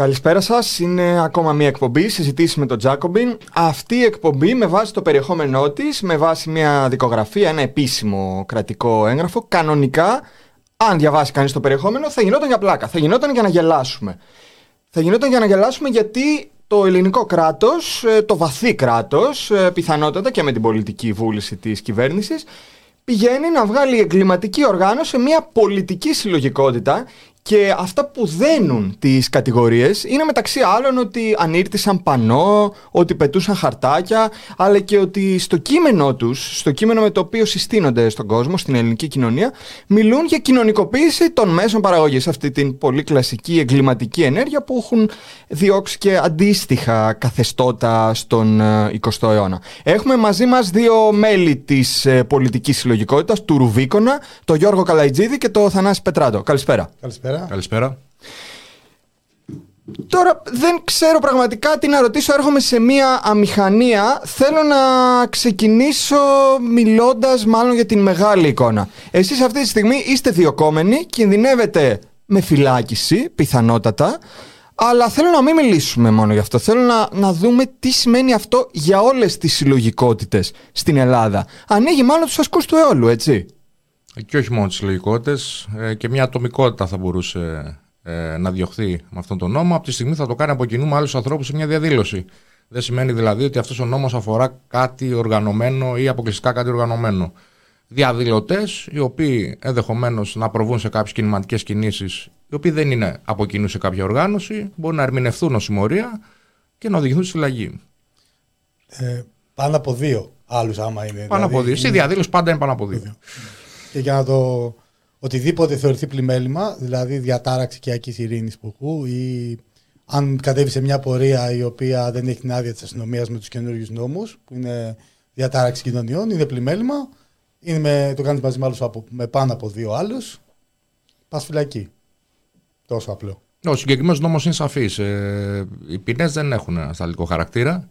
Καλησπέρα σας. Είναι ακόμα μια εκπομπή συζητήσεις με τον Τζάκομπιν. Αυτή η εκπομπή με βάση το περιεχόμενό της, με βάση μια δικογραφία, ένα επίσημο κρατικό έγγραφο, κανονικά, αν διαβάσει κανείς το περιεχόμενο, θα γινόταν για πλάκα. Θα γινόταν για να γελάσουμε. Θα γινόταν για να γελάσουμε γιατί το ελληνικό κράτος, ε, το βαθύ κράτος, ε, πιθανότατα και με την πολιτική βούληση της κυβέρνησης, πηγαίνει να βγάλει εγκληματική οργάνωση σε μια πολιτική συλλογικότητα και αυτά που δένουν τις κατηγορίες είναι μεταξύ άλλων ότι ανήρτησαν πανό, ότι πετούσαν χαρτάκια, αλλά και ότι στο κείμενό τους, στο κείμενο με το οποίο συστήνονται στον κόσμο, στην ελληνική κοινωνία, μιλούν για κοινωνικοποίηση των μέσων παραγωγής, αυτή την πολύ κλασική εγκληματική ενέργεια που έχουν διώξει και αντίστοιχα καθεστώτα στον 20ο ε, αιώνα. Έχουμε μαζί μας δύο μέλη της ε, πολιτικής συλλογικότητας, του Ρουβίκονα, το Γιώργο Καλαϊτζίδη και το Θανάση Πετράτο. Καλησπέρα. Καλησπέρα. Καλησπέρα. Τώρα δεν ξέρω πραγματικά τι να ρωτήσω, έρχομαι σε μία αμηχανία. Θέλω να ξεκινήσω μιλώντας μάλλον για την μεγάλη εικόνα. Εσείς αυτή τη στιγμή είστε διοκόμενοι, κινδυνεύετε με φυλάκιση, πιθανότατα, αλλά θέλω να μην μιλήσουμε μόνο γι' αυτό. Θέλω να, να δούμε τι σημαίνει αυτό για όλες τις συλλογικότητες στην Ελλάδα. Ανοίγει μάλλον τους ασκούς του αιώλου, έτσι και όχι μόνο τις συλλογικότητε, ε, και μια ατομικότητα θα μπορούσε ε, να διωχθεί με αυτόν τον νόμο. Από τη στιγμή θα το κάνει από κοινού με άλλους ανθρώπους σε μια διαδήλωση. Δεν σημαίνει δηλαδή ότι αυτός ο νόμος αφορά κάτι οργανωμένο ή αποκλειστικά κάτι οργανωμένο. Διαδηλωτές, οι οποίοι ενδεχομένως να προβούν σε κάποιες κινηματικές κινήσεις, οι οποίοι δεν είναι από κοινού σε κάποια οργάνωση, μπορούν να ερμηνευθούν ως συμμορία και να οδηγηθούν στη φυλακή. Ε, πάνω από δύο άλλους, άμα είναι. Πάνω δηλαδή, από δύο. Στη διαδήλωση πάντα είναι πάνω από δύο και για να το οτιδήποτε θεωρηθεί πλημέλημα, δηλαδή διατάραξη οικιακής ειρήνης που ή αν κατέβει σε μια πορεία η οποία δεν έχει την άδεια της αστυνομίας με τους καινούριους νόμους, που είναι διατάραξη κοινωνιών, είναι πλημέλημα, είναι με, το κάνεις μαζί με, άλλους, με πάνω από δύο άλλους, πας φυλακή. Τόσο απλό. Ο συγκεκριμένος νόμος είναι σαφής. Ε, οι ποινές δεν έχουν ασταλτικό χαρακτήρα.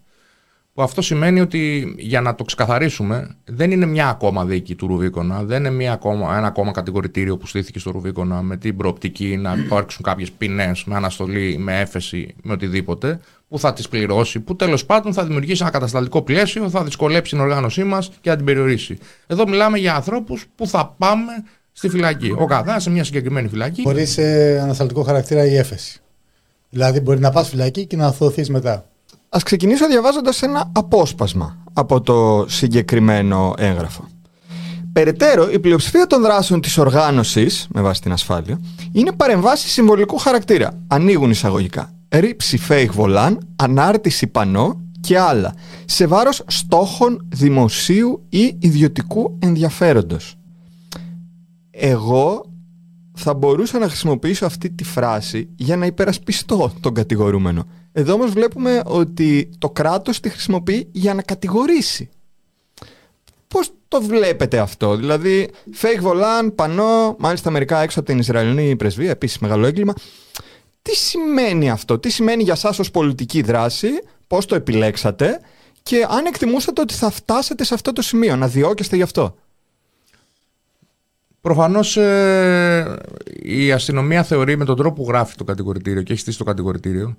Που αυτό σημαίνει ότι για να το ξεκαθαρίσουμε, δεν είναι μια ακόμα δίκη του Ρουβίκονα, δεν είναι μια ακόμα, ένα ακόμα κατηγορητήριο που στήθηκε στο Ρουβίκονα με την προοπτική να υπάρξουν κάποιες ποινές με αναστολή, με έφεση, με οτιδήποτε, που θα τις πληρώσει, που τέλος πάντων θα δημιουργήσει ένα κατασταλτικό πλαίσιο, θα δυσκολέψει την οργάνωσή μας και θα την περιορίσει. Εδώ μιλάμε για ανθρώπους που θα πάμε στη φυλακή. Ο καθένας σε μια συγκεκριμένη φυλακή. Χωρίς ε, ανασταλτικό χαρακτήρα η έφεση. Δηλαδή μπορεί να πας φυλακή και να αθωθείς μετά. Ας ξεκινήσω διαβάζοντας ένα απόσπασμα από το συγκεκριμένο έγγραφο. Περαιτέρω, η πλειοψηφία των δράσεων της οργάνωσης, με βάση την ασφάλεια, είναι παρεμβάσεις συμβολικού χαρακτήρα. Ανοίγουν εισαγωγικά. Ρήψη fake βολάν, ανάρτηση πανό και άλλα. Σε βάρος στόχων δημοσίου ή ιδιωτικού ενδιαφέροντος. Εγώ θα μπορούσα να χρησιμοποιήσω αυτή τη φράση για να υπερασπιστώ τον κατηγορούμενο. Εδώ όμως βλέπουμε ότι το κράτος τη χρησιμοποιεί για να κατηγορήσει. Πώς το βλέπετε αυτό, δηλαδή fake volant, πανό, μάλιστα μερικά έξω από την Ισραηλινή πρεσβεία, επίσης μεγάλο έγκλημα. Τι σημαίνει αυτό, τι σημαίνει για σας ως πολιτική δράση, πώς το επιλέξατε; Και αν εκτιμούσατε ότι θα φτάσετε σε αυτό το σημείο, να διώκεστε γι' αυτό; Προφανώς ε, η αστυνομία θεωρεί με τον τρόπο που γράφει το κατηγορητήριο και έχει στήσει το κατηγορητήριο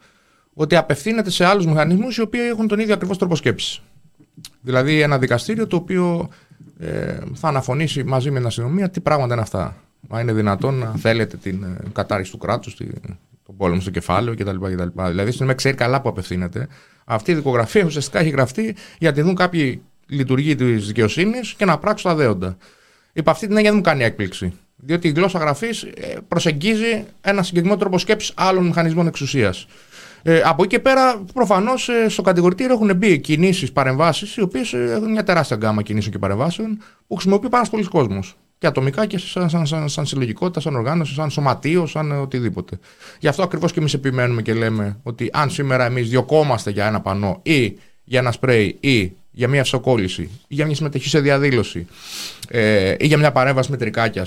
ότι απευθύνεται σε άλλους μηχανισμούς οι οποίοι έχουν τον ίδιο ακριβώς τρόπο σκέψης. Δηλαδή ένα δικαστήριο το οποίο ε, θα αναφωνήσει μαζί με την αστυνομία τι πράγματα είναι αυτά. Μα είναι δυνατόν να θέλετε την ε, κατάρριξη του κράτους, τον πόλεμο στο κεφάλαιο κτλ. κτλ. Δηλαδή η αστυνομία ξέρει καλά που απευθύνεται. Αυτή η δικογραφία ουσιαστικά έχει γραφτεί για να δουν κάποιοι λειτουργοί της δικαιοσύνης και να πράξουν τα δέοντα. Υπ' αυτή την έννοια δεν μου κάνει έκπληξη. Διότι η γλώσσα γραφής ε, προσεγγίζει ένα συγκεκριμένο τρόπο σκέψης άλλων μηχανισμών εξουσίας. Ε, από εκεί και πέρα, προφανώς ε, στο κατηγορητήριο έχουν μπει κινήσεις, παρεμβάσεις, οι οποίες ε, έχουν μια τεράστια γκάμα κινήσεων και παρεμβάσεων που χρησιμοποιεί πάρα πολλοί κόσμο. Και ατομικά και σαν, σαν, σαν, σαν συλλογικότητα, σαν οργάνωση, σαν σωματείο, σαν οτιδήποτε. Γι' αυτό ακριβώς και εμείς επιμένουμε και λέμε ότι αν σήμερα εμείς διωκόμαστε για ένα πανό ή για ένα σπρέι ή για μια ψοκόλληση ή για μια συμμετοχή σε διαδήλωση ε, ή για μια παρέμβαση με τρικάκια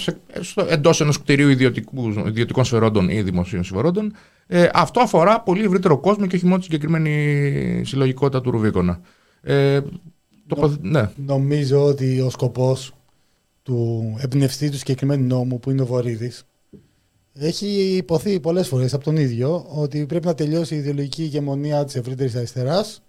εντός ενός κτηρίου ιδιωτικών σφαιρόντων ή δημοσίων συμφερόντων, ε, αυτό αφορά πολύ ευρύτερο κόσμο και όχι μόνο τη συγκεκριμένη συλλογικότητα του Ρουβίκονα. Ε, το, ναι. Νομίζω ότι ο σκοπός του εμπνευστή του συγκεκριμένου νόμου που είναι ο Βορύδης Έχει υποθεί πολλές φορές από τον ίδιο ότι πρέπει να τελειώσει η ιδεολογική ηγεμονία της ευρύτερης αριστεράς.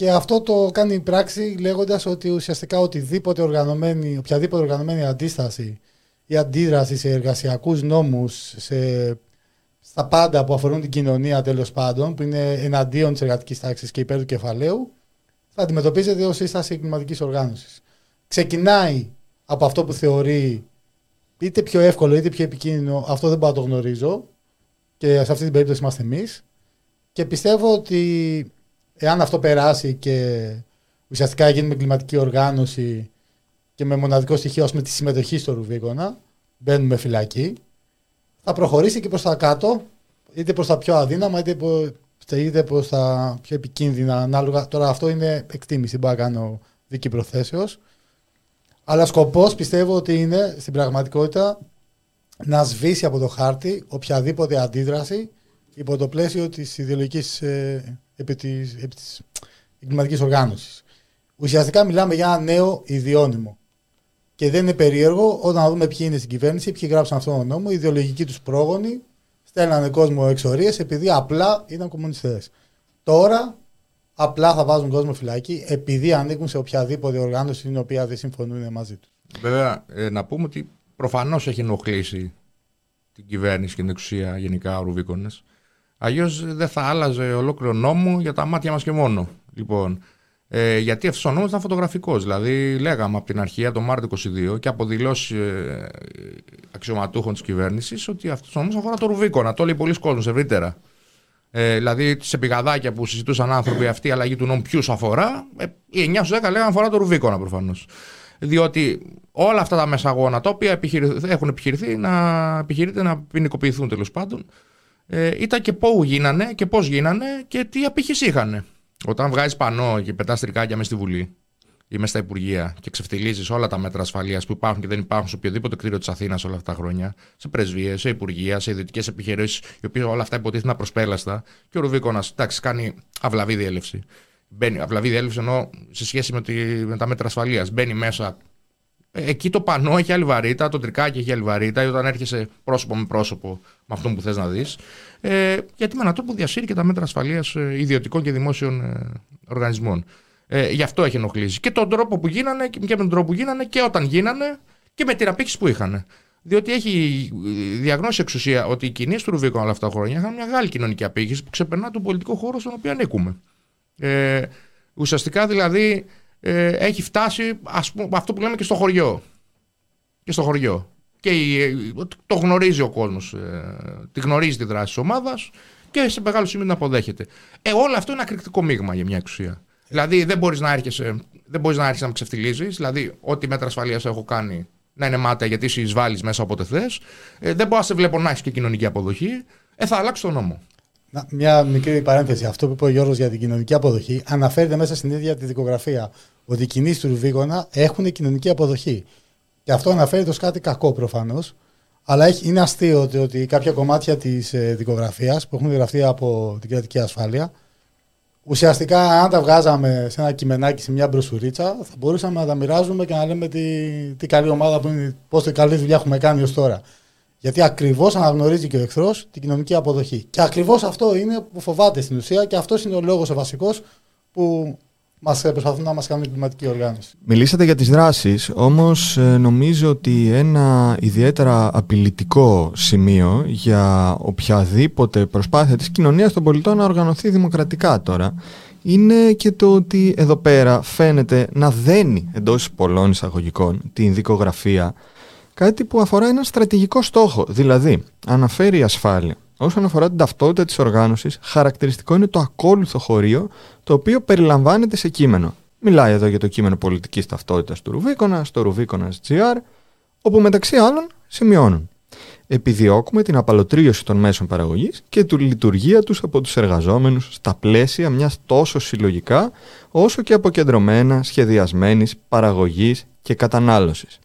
Και αυτό το κάνει η πράξη λέγοντας ότι ουσιαστικά οτιδήποτε οργανωμένη, οποιαδήποτε οργανωμένη αντίσταση ή αντίδραση σε εργασιακούς νόμους, σε, στα πάντα που αφορούν την κοινωνία τέλος πάντων, που είναι εναντίον της εργατικής τάξης και υπέρ του κεφαλαίου, θα αντιμετωπίζεται ως σύσταση κλιματική οργάνωσης. Ξεκινάει από αυτό που θεωρεί είτε πιο εύκολο είτε πιο επικίνδυνο, αυτό δεν μπορώ να το γνωρίζω. Και σε αυτή την περίπτωση είμαστε εμείς. Και πιστεύω ότι εάν αυτό περάσει και ουσιαστικά γίνει με κλιματική οργάνωση και με μοναδικό στοιχείο με τη συμμετοχή στο Ρουβίκονα, μπαίνουμε φυλακή, θα προχωρήσει και προς τα κάτω, είτε προς τα πιο αδύναμα, είτε, είτε προς τα πιο επικίνδυνα. Ανάλογα. Τώρα αυτό είναι εκτίμηση, δεν μπορώ να κάνω δική προθέσεως. Αλλά σκοπός πιστεύω ότι είναι στην πραγματικότητα να σβήσει από το χάρτη οποιαδήποτε αντίδραση υπό το πλαίσιο της ιδεολογικής ε, επί της, εγκληματικής οργάνωσης. Ουσιαστικά μιλάμε για ένα νέο ιδιώνυμο. Και δεν είναι περίεργο όταν δούμε ποιοι είναι στην κυβέρνηση, ποιοι γράψαν αυτόν τον νόμο, οι ιδεολογικοί τους πρόγονοι στέλνανε κόσμο εξορίες επειδή απλά ήταν κομμουνιστές. Τώρα απλά θα βάζουν κόσμο φυλάκι επειδή ανήκουν σε οποιαδήποτε οργάνωση την οποία δεν συμφωνούν μαζί τους. Βέβαια, ε, να πούμε ότι προφανώς έχει ενοχλήσει την κυβέρνηση και την εξουσία γενικά ο Ρουβίκονε. Αλλιώς δεν θα άλλαζε ολόκληρο νόμο για τα μάτια μας και μόνο. Λοιπόν, ε, γιατί αυτός ο νόμος ήταν φωτογραφικός. Δηλαδή, λέγαμε από την αρχή, το Μάρτιο 22 και από δηλώσεις ε, αξιωματούχων της κυβέρνησης ότι αυτός ο νόμος αφορά το Ρουβίκονα. Το λέει πολλοί κόσμος ευρύτερα. Ε, δηλαδή, σε πηγαδάκια που συζητούσαν άνθρωποι αυτή η αλλαγή του νόμου, ποιους αφορά, ε, οι 9 στους 10 λέγανε αφορά το Ρουβίκονα προφανώς. Διότι όλα αυτά τα μεσαγώνα τα οποία έχουν επιχειρηθεί να, επιχειρείται να ποινικοποιηθούν τέλος πάντων, ε, ήταν και πού γίνανε και πώς γίνανε και τι απήχηση είχαν. Όταν βγάζεις πανό και πετάς τρικάκια μες στη Βουλή ή μες στα Υπουργεία και ξεφτιλίζει όλα τα μέτρα ασφαλείας που υπάρχουν και δεν υπάρχουν σε οποιοδήποτε κτίριο της Αθήνας όλα αυτά τα χρόνια, σε πρεσβείες, σε Υπουργεία, σε ιδιωτικές επιχειρήσεις, οι οποίες όλα αυτά υποτίθεται προσπέλαστα, και ο Ρουβίκονας, εντάξει, κάνει αυλαβή διέλευση. Μπαίνει, αυλαβή διέλευση ενώ σε σχέση με, τη, με τα μέτρα ασφαλείας. Μπαίνει μέσα. Ε, εκεί το πανό έχει άλλη βαρύτητα, το τρικάκι έχει άλλη βαρύτητα, όταν έρχεσαι πρόσωπο με πρόσωπο με αυτό που θες να δεις. Ε, γιατί με έναν τρόπο διασύρει και τα μέτρα ασφαλείας ε, ιδιωτικών και δημόσιων ε, οργανισμών. Ε, γι' αυτό έχει ενοχλήσει. Και τον τρόπο που γίνανε και με τον τρόπο που γίνανε και όταν γίνανε και με την απήχηση που είχαν. Διότι έχει διαγνώσει εξουσία ότι οι κινήσεις του Ρουβίκου όλα αυτά τα χρόνια είχαν μια μεγάλη κοινωνική απήχηση που ξεπερνά τον πολιτικό χώρο στον οποίο ανήκουμε. Ε, ουσιαστικά δηλαδή ε, έχει φτάσει ας πούμε, αυτό που λέμε και στο χωριό. Και στο χωριό. Και ε, το γνωρίζει ο κόσμος. Ε, τη γνωρίζει τη δράση της ομάδας και σε μεγάλο σημείο την αποδέχεται. Ε, όλο αυτό είναι ακριτικό μείγμα για μια εξουσία. Δηλαδή δεν μπορείς να έρχεσαι, δεν μπορείς να έρχεσαι να με ξεφτυλίζεις. Δηλαδή, ό,τι μέτρα ασφαλείας έχω κάνει να είναι μάτια γιατί εσύ εισβάλλεις μέσα όποτε θες. Ε, δεν μπορώ να σε βλέπω να έχεις και κοινωνική αποδοχή. Ε, θα αλλάξει τον νόμο. Να, μια μικρή παρένθεση. Αυτό που είπε ο Γιώργος για την κοινωνική αποδοχή αναφέρεται μέσα στην ίδια τη δικογραφία. Ότι οι κινήσεις του Ρουβίγωνα έχουν κοινωνική αποδοχή. Και αυτό αναφέρεται ως κάτι κακό προφανώς. Αλλά έχει, είναι αστείο ότι, ότι κάποια κομμάτια της ε, δικογραφίας που έχουν γραφτεί από την κρατική ασφάλεια Ουσιαστικά, αν τα βγάζαμε σε ένα κειμενάκι, σε μια μπροσουρίτσα, θα μπορούσαμε να τα μοιράζουμε και να λέμε τι, τι καλή ομάδα που είναι, πόσο καλή δουλειά έχουμε κάνει ως τώρα. Γιατί ακριβώς αναγνωρίζει και ο εχθρός την κοινωνική αποδοχή. Και ακριβώς αυτό είναι που φοβάται στην ουσία και αυτός είναι ο λόγος ο βασικός που μας προσπαθούν να μας κάνουν κλιματική οργάνωση. Μιλήσατε για τις δράσεις, όμως ε, νομίζω ότι ένα ιδιαίτερα απειλητικό σημείο για οποιαδήποτε προσπάθεια της κοινωνίας των πολιτών να οργανωθεί δημοκρατικά τώρα είναι και το ότι εδώ πέρα φαίνεται να δένει εντός πολλών εισαγωγικών την δικογραφία κάτι που αφορά ένα στρατηγικό στόχο. Δηλαδή, αναφέρει ασφάλεια, Όσον αφορά την ταυτότητα της οργάνωσης, χαρακτηριστικό είναι το ακόλουθο χωρίο το οποίο περιλαμβάνεται σε κείμενο. Μιλάει εδώ για το κείμενο πολιτικής ταυτότητας του Ρουβίκονας, το Ρουβίκονας GR, όπου μεταξύ άλλων σημειώνουν. Επιδιώκουμε την απαλωτρίωση των μέσων παραγωγής και τη λειτουργία τους από τους εργαζόμενους στα πλαίσια μιας τόσο συλλογικά όσο και αποκεντρωμένα σχεδιασμένης παραγωγής και κατανάλωσης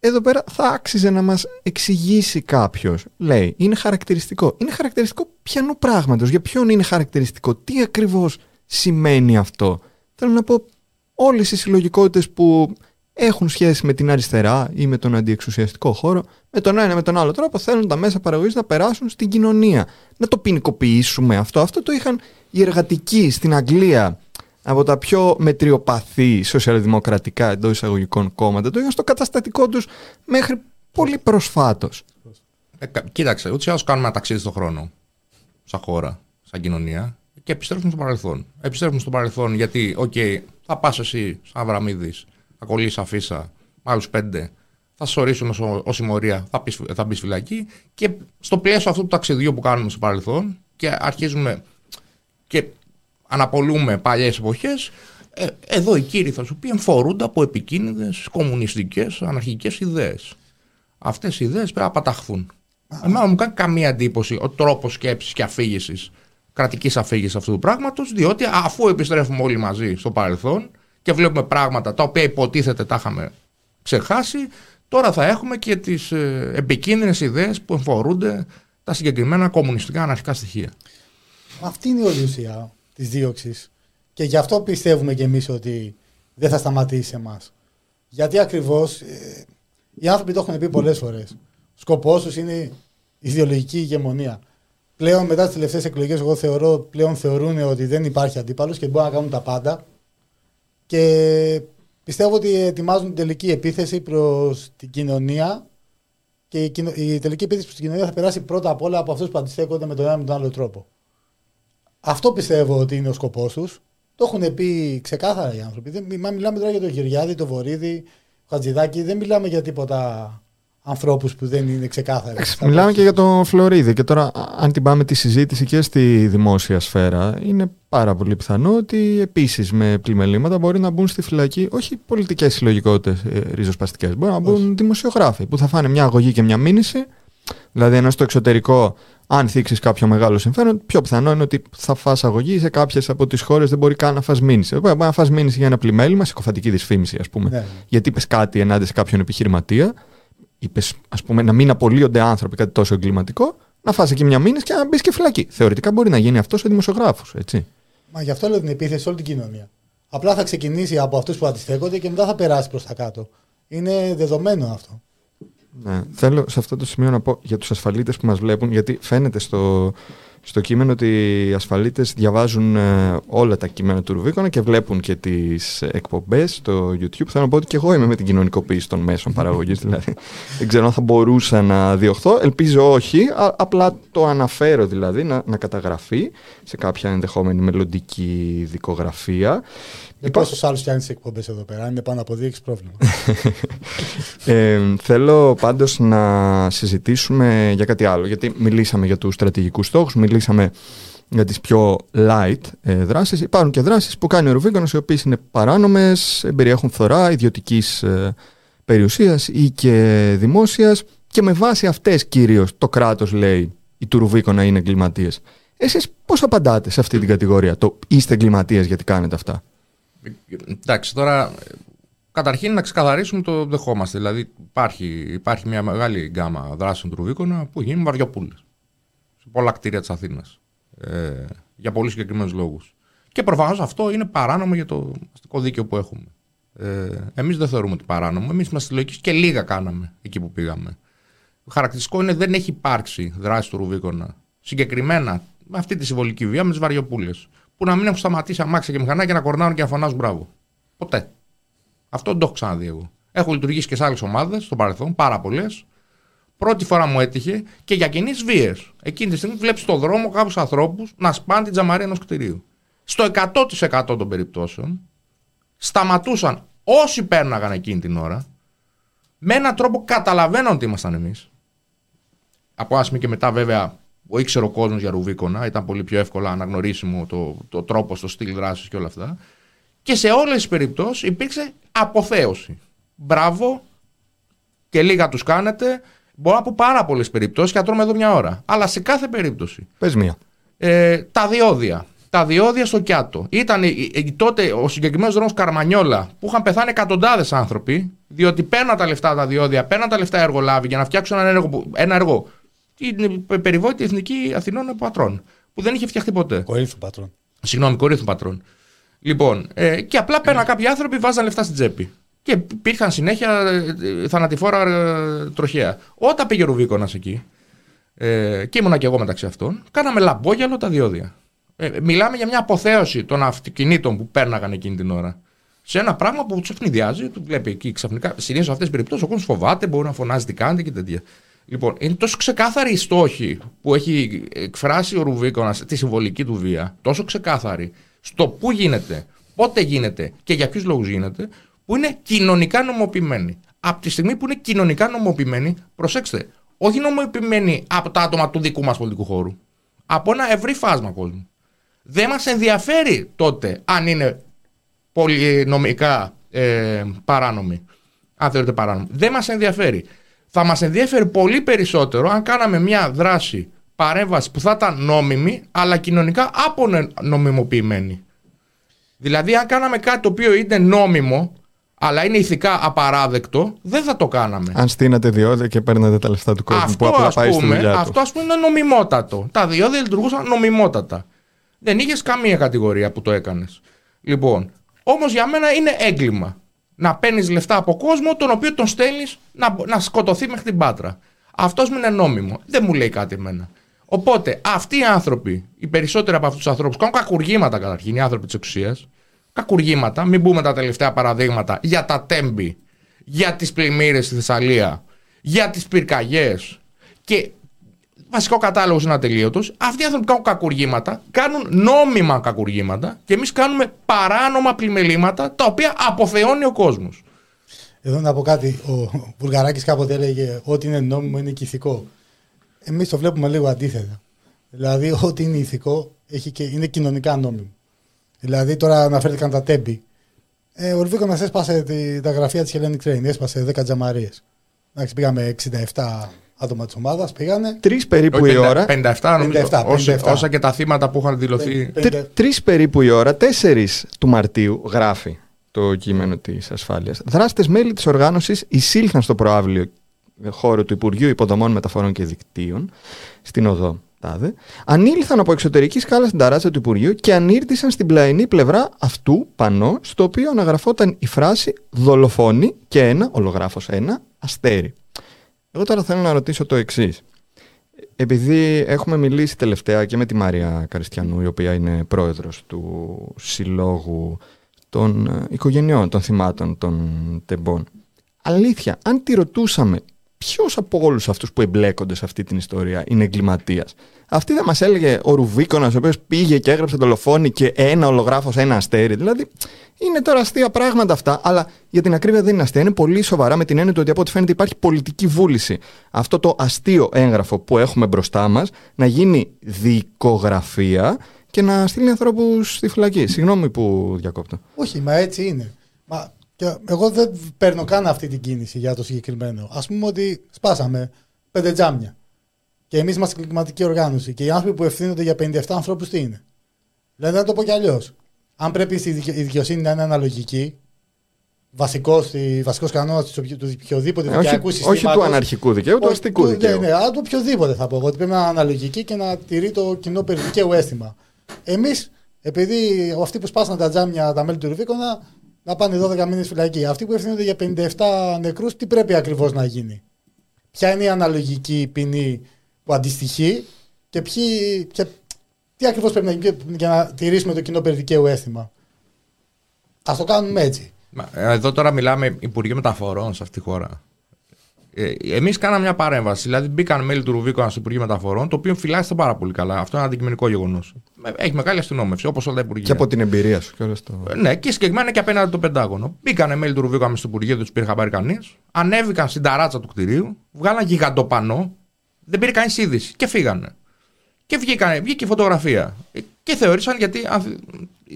εδώ πέρα θα άξιζε να μας εξηγήσει κάποιος. Λέει, είναι χαρακτηριστικό. Είναι χαρακτηριστικό πιανού πράγματος. Για ποιον είναι χαρακτηριστικό; Τι ακριβώς σημαίνει αυτό; Θέλω να πω, όλες οι συλλογικότητες που έχουν σχέση με την αριστερά ή με τον αντιεξουσιαστικό χώρο, με τον ένα ή με τον άλλο τρόπο θέλουν τα μέσα παραγωγής να περάσουν στην κοινωνία. Να το ποινικοποιήσουμε αυτό. Αυτό το είχαν οι εργατικοί στην Αγγλία από τα πιο μετριοπαθή σοσιαλδημοκρατικά εντός εισαγωγικών κόμματα. Το είχαν στο καταστατικό τους μέχρι πολύ προσφάτως. Ε, κοίταξε, ούτως ή άλλως κάνουμε ένα ταξίδι στον χρόνο. Σαν χώρα, σαν κοινωνία. Και επιστρέφουμε στο παρελθόν. Επιστρέφουμε στο παρελθόν γιατί, οκ, θα πας εσύ, σαν Αβραμίδης, θα κολλήσεις αφίσα με άλλους πέντε, θα σε ορίσουν ως συμμορία, θα, πεις, θα μπεις φυλακή. Και στο πλαίσιο αυτού του ταξιδιού που κάνουμε στο παρελθόν και αρχίζουμε και αναπολούμε παλιές εποχές, ε, εδώ οι κύριοι θα σου πει εμφορούνται από επικίνδυνες κομμουνιστικές, αναρχικές ιδέες. Αυτές οι ιδέες πρέπει να παταχθούν. Εμένα μου κάνει καμία εντύπωση ο τρόπος σκέψης και αφήγησης, κρατικής αφήγησης αυτού του πράγματος, διότι αφού επιστρέφουμε όλοι μαζί στο παρελθόν και βλέπουμε πράγματα τα οποία υποτίθεται τα είχαμε ξεχάσει, τώρα θα έχουμε και τις ε, επικίνδυνες ιδέες που εμφορούνται τα συγκεκριμένα κομμουνιστικά αναρχικά στοιχεία. Αυτή είναι η ουσία της δίωξης. Και γι' αυτό πιστεύουμε κι εμείς ότι δεν θα σταματήσει σε εμάς. Γιατί ακριβώς ε, οι άνθρωποι το έχουν πει πολλές φορές. Σκοπός τους είναι η ιδεολογική ηγεμονία. Πλέον μετά τις τελευταίες εκλογές, εγώ θεωρώ πλέον θεωρούν ότι δεν υπάρχει αντίπαλος και μπορούν να κάνουν τα πάντα. Και πιστεύω ότι ετοιμάζουν την τελική επίθεση προς την κοινωνία. Και η, τελική επίθεση προς την κοινωνία θα περάσει πρώτα απ' όλα από αυτούς που αντιστέκονται με τον ένα με τον άλλο τρόπο. Αυτό πιστεύω ότι είναι ο σκοπός τους. Το έχουν πει ξεκάθαρα οι άνθρωποι. Δεν, μιλάμε τώρα για τον Γυριάδη, τον Βορύδη, Χατζηδάκη, δεν μιλάμε για τίποτα ανθρώπους που δεν είναι ξεκάθαροι. Μιλάμε και για τον Φλωρίδη. Και τώρα, αν την πάμε τη συζήτηση και στη δημόσια σφαίρα, είναι πάρα πολύ πιθανό ότι επίσης με πλημελήματα μπορεί να μπουν στη φυλακή όχι πολιτικές συλλογικότητες ε, ριζοσπαστικές. Μπορεί να μπουν δημοσιογράφοι που θα φάνε μια αγωγή και μια μήνυση. Δηλαδή, ενώ στο εξωτερικό αν θίξεις κάποιο μεγάλο συμφέρον, πιο πιθανό είναι ότι θα φας αγωγή σε κάποιες από τις χώρες δεν μπορεί καν να φας μήνυση. Μπορεί να φας μήνυση για ένα πλημέλημα, συκοφαντική δυσφήμιση, ας πούμε. Ναι, ναι. Γιατί είπες κάτι ενάντια σε κάποιον επιχειρηματία, είπες, ας πούμε, να μην απολύονται άνθρωποι, κάτι τόσο εγκληματικό, να φας εκεί μια μήνυση και να μπεις και φυλακή. Θεωρητικά μπορεί να γίνει αυτό σε δημοσιογράφους, έτσι. Μα γι' αυτό λέω την επίθεση σε όλη την κοινωνία. Απλά θα ξεκινήσει από αυτούς που αντιστέκονται και μετά θα περάσει προς τα κάτω. Είναι δεδομένο αυτό. Ναι. Θέλω σε αυτό το σημείο να πω για τους ασφαλίτες που μας βλέπουν, γιατί φαίνεται στο, στο κείμενο ότι οι ασφαλίτες διαβάζουν ε, όλα τα κείμενα του Ρουβίκονα και βλέπουν και τις εκπομπές στο YouTube. Θέλω να πω ότι και εγώ είμαι με την κοινωνικοποίηση των μέσων παραγωγής, δηλαδή δεν ξέρω αν θα μπορούσα να διωχθώ. Ελπίζω όχι, απλά το αναφέρω δηλαδή να, να καταγραφεί σε κάποια ενδεχόμενη μελλοντική δικογραφία. Για πόσου άλλους φτιάχνει εκπομπές εδώ πέρα, είναι πάνω από δύο, έχει πρόβλημα. ε, θέλω πάντως να συζητήσουμε για κάτι άλλο. Γιατί μιλήσαμε για τους στρατηγικούς στόχους, μιλήσαμε για τις πιο light ε, δράσεις. Υπάρχουν και δράσεις που κάνει ο Ρουβίγκανο, οι οποίες είναι παράνομες, περιέχουν φθορά ιδιωτικής ε, περιουσίας ή και δημόσιας. Και με βάση αυτές κυρίως το κράτος λέει οι του Ρουβίκονα είναι εγκληματίες. Εσείς πώς απαντάτε σε αυτή την κατηγορία, το είστε εγκληματίες γιατί κάνετε αυτά. Εντάξει, τώρα καταρχήν να ξεκαθαρίσουμε το δεχόμαστε. Δηλαδή υπάρχει, υπάρχει μια μεγάλη γκάμα δράσεων του Ρουβίκονα που γίνουν βαριοπούλες. Σε πολλά κτίρια της Αθήνας. Ε, για πολύ συγκεκριμένους λόγους. Και προφανώς αυτό είναι παράνομο για το αστικό δίκαιο που έχουμε. Ε, Εμείς δεν θεωρούμε ότι παράνομο. Εμείς είμαστε λογικοί και λίγα κάναμε εκεί που πήγαμε. Χαρακτηριστικό είναι δεν έχει υπάρξει δράση του Ρουβίκονα συγκεκριμένα με αυτή τη συμβολική βία με τις βαριοπούλες που να μην έχουν σταματήσει αμάξια και μηχανάκια να κορνάρουν και να φωνάζουν μπράβο. Ποτέ. Αυτό δεν το έχω ξαναδεί εγώ. Έχω λειτουργήσει και σε άλλες ομάδες στο παρελθόν, πάρα πολλές. Πρώτη φορά μου έτυχε και για κοινέ βίες. Εκείνη τη στιγμή βλέπεις στον δρόμο κάποιους ανθρώπους να σπάνε την τζαμαρία ενός κτηρίου. Στο 100% των περιπτώσεων σταματούσαν όσοι πέρναγαν εκείνη την ώρα με έναν τρόπο καταλαβαίναν ότι ήμασταν εμείς. Από άσμη και μετά βέβαια ο ήξερε ο κόσμος για Ρουβίκονα, ήταν πολύ πιο εύκολα αναγνωρίσιμο το, το τρόπο, το στυλ δράσης και όλα αυτά. Και σε όλες τις περιπτώσεις υπήρξε αποθέωση. Μπράβο και λίγα τους κάνετε. Μπορώ να πω πάρα πολλές περιπτώσεις και να τρώμε εδώ μια ώρα. Αλλά σε κάθε περίπτωση. Πες μία. Ε, τα διόδια. Τα διόδια στο Κιάτο. Ήταν τότε ο συγκεκριμένος δρόμος Καρμανιόλα που είχαν πεθάνει εκατοντάδες άνθρωποι, διότι παίρναν τα λεφτά τα διόδια, παίρναν τα λεφτά εργολάβοι για να φτιάξουν ένα έργο, ένα έργο την περιβόητη εθνική Αθηνών πατρών. Που δεν είχε φτιαχτεί ποτέ. Κορίνθου πατρών. Συγγνώμη, Κορίνθου πατρών. Λοιπόν, ε, και απλά πέραν κάποιοι άνθρωποι βάζαν λεφτά στην τσέπη. Και υπήρχαν συνέχεια ε, θανατηφόρα ε, τροχέα. Όταν πήγε ο Ρουβίκονας εκεί, ε, και ήμουνα και εγώ μεταξύ αυτών, κάναμε λαμπόγιαλο τα διόδια. Ε, μιλάμε για μια αποθέωση των αυτοκινήτων που πέρναγαν εκείνη την ώρα. Σε ένα πράγμα που του ευνηδιάζει, του βλέπει εκεί ξαφνικά. Συνήθως σε αυτές τις περιπτώσεις ο κόσμος φοβάται, μπορεί να φωνάζει τι κάνετε και τέτοια. Λοιπόν, είναι τόσο ξεκάθαρη η στόχη που έχει εκφράσει ο Ρουβίκονας, τη συμβολική του βία, τόσο ξεκάθαρη, στο πού γίνεται, πότε γίνεται και για ποιους λόγους γίνεται, που είναι κοινωνικά νομοποιημένη. Από τη στιγμή που είναι κοινωνικά νομοποιημένη, προσέξτε, όχι νομοποιημένη από τα άτομα του δικού μας πολιτικού χώρου, από ένα ευρύ φάσμα κόσμου. Δεν μας ενδιαφέρει τότε αν είναι πολυνομικά ε, παράνομη. Αν θεωρείται παράνομη. Δεν μας ενδιαφέρει. Θα μας ενδιαφέρει πολύ περισσότερο αν κάναμε μια δράση παρέμβαση που θα ήταν νόμιμη, αλλά κοινωνικά απονομιμοποιημένη. Δηλαδή, αν κάναμε κάτι το οποίο είναι νόμιμο, αλλά είναι ηθικά απαράδεκτο, δεν θα το κάναμε. Αν στείνατε διόδια και παίρνατε τα λεφτά του κόσμου αυτό, που απλά πάει πούμε, στη δουλειά Αυτό, ας πούμε, είναι νομιμότατο. Τα διόδια λειτουργούσαν νομιμότατα. Δεν είχες καμία κατηγορία που το έκανες. Λοιπόν, όμως για μένα είναι έγκλημα να παίρνεις λεφτά από κόσμο τον οποίο τον στέλνεις να, να σκοτωθεί μέχρι την πάτρα. Αυτός μου είναι νόμιμο. Δεν μου λέει κάτι εμένα. Οπότε αυτοί οι άνθρωποι, οι περισσότεροι από αυτούς τους ανθρώπους, κάνουν κακουργήματα καταρχήν, οι άνθρωποι της εξουσίας. Κακουργήματα, μην πούμε τα τελευταία παραδείγματα για τα τέμπη, για τις πλημμύρες στη Θεσσαλία, για τις πυρκαγιές. Και βασικό κατάλογος είναι ατελείωτος. Αυτοί οι άνθρωποι κάνουν κακουργήματα, κάνουν νόμιμα κακουργήματα και εμείς κάνουμε παράνομα πλημελήματα τα οποία αποθεώνει ο κόσμος. Εδώ να πω κάτι. Ο Βουλγαράκη κάποτε έλεγε ότι είναι νόμιμο είναι και ηθικό. Εμείς το βλέπουμε λίγο αντίθετα. Δηλαδή, ό,τι είναι ηθικό έχει και, είναι κοινωνικά νόμιμο. Δηλαδή, τώρα αναφέρθηκαν τα τέμπη. Ε, ο Ρουβίκονα έσπασε τη, τα γραφεία της Hellenic Train, έσπασε 10 τζαμαρίες. Εντάξει, πήγαμε 67 άτομα της ομάδας, πήγανε. Τρεις περίπου Όχι, η 50, ώρα. 57 νομίζω. 57, όσα, 57. όσα και τα θύματα που είχαν δηλωθεί. Τρεις περίπου η ώρα, 4 του Μαρτίου, γράφει το κείμενο της ασφάλειας. Δράστες μέλη της οργάνωσης εισήλθαν στο προάβλιο χώρο του Υπουργείου Υποδομών Μεταφορών και Δικτύων, στην οδό Τάδε, ανήλθαν από εξωτερική σκάλα στην ταράτσα του Υπουργείου και ανήρτησαν στην πλαϊνή πλευρά αυτού πανό, στο οποίο αναγραφόταν η φράση δολοφόνη και ένα, ολογράφος ένα, αστέρι. Εγώ τώρα θέλω να ρωτήσω το εξής. Επειδή έχουμε μιλήσει τελευταία και με τη Μάρια Καριστιανού, η οποία είναι πρόεδρος του Συλλόγου των ε, Οικογενειών των Θυμάτων των Τεμπών. Αλήθεια, αν τη ρωτούσαμε ποιος από όλους αυτούς που εμπλέκονται σε αυτή την ιστορία είναι εγκληματίας; Αυτή δεν μας έλεγε ο Ρουβίκονας, ο οποίος πήγε και έγραψε δολοφόνη και ένα ολογράφος, ένα αστέρι. Δηλαδή, είναι τώρα αστεία πράγματα αυτά, αλλά για την ακρίβεια δεν είναι αστεία. Είναι πολύ σοβαρά με την έννοια του ότι από ό,τι φαίνεται υπάρχει πολιτική βούληση. Αυτό το αστείο έγγραφο που έχουμε μπροστά μας να γίνει δικογραφία και να στείλει ανθρώπους στη φυλακή. Συγγνώμη που διακόπτω. Όχι, μα έτσι είναι. Μα και εγώ δεν παίρνω καν αυτή την κίνηση για το συγκεκριμένο. Α πούμε ότι σπάσαμε πέντε τζάμια. Και εμείς είμαστε κλιματική οργάνωση. Και οι άνθρωποι που ευθύνονται για 57 ανθρώπους τι είναι; Δηλαδή, να το πω κι αλλιώς. Αν πρέπει η δικαι- η δικαιοσύνη να είναι αναλογική, βασικός κανόνας του οποιο- του οποιοδήποτε Ε, όχι, δικαϊκού όχι συστήματος, του αναρχικού δικαίου, του όχι, αστικού του- δικαίου. Ναι, ναι, αλλά του οποιοδήποτε θα πω εγώ. Ότι πρέπει να είναι αναλογική και να τηρεί το κοινό περιδικαίου αίσθημα. Εμείς, επειδή αυτοί που σπάσαν τα τζάμια, τα μέλη του Ρουβίκονα, να πάνε 12 μήνες φυλακή. Αυτοί που ευθύνονται για 57 νεκρούς, τι πρέπει ακριβώς να γίνει; Ποια είναι η αναλογική ποινή που αντιστοιχεί και, ποιοι, και τι ακριβώς πρέπει να γίνει για να τηρήσουμε το κοινό περιδικαίου αίσθημα; Α το κάνουμε έτσι. Μα, ε, Εδώ τώρα μιλάμε Υπουργείο Μεταφορών σε αυτή τη χώρα. Ε, Εμείς κάναμε μια παρέμβαση. Δηλαδή, μπήκαν μέλη του Ρουβίκονα στο Υπουργείο Μεταφορών, το οποίο φυλάσσεται πάρα πολύ καλά. Αυτό είναι αντικειμενικό γεγονός. Έχει μεγάλη αστυνόμευση, όπως όλα τα Υπουργεία. Και από την εμπειρία σου. Και όλο το... Ε, Ναι, και συγκεκριμένα και απέναντι το Πεντάγωνο. Μπήκανε μέλη του Ρουβίκονα στο Υπουργείο, δεν τους πήρε χαμπάρι κανείς. Ανέβηκαν στην ταράτσα του κτηρίου, βγάλαν γιγαντοπανό, δεν πήρε κανείς είδηση και φύγανε. Και βγήκανε, βγήκε η φωτογραφία. Ε, Και θεώρησαν, γιατί αν-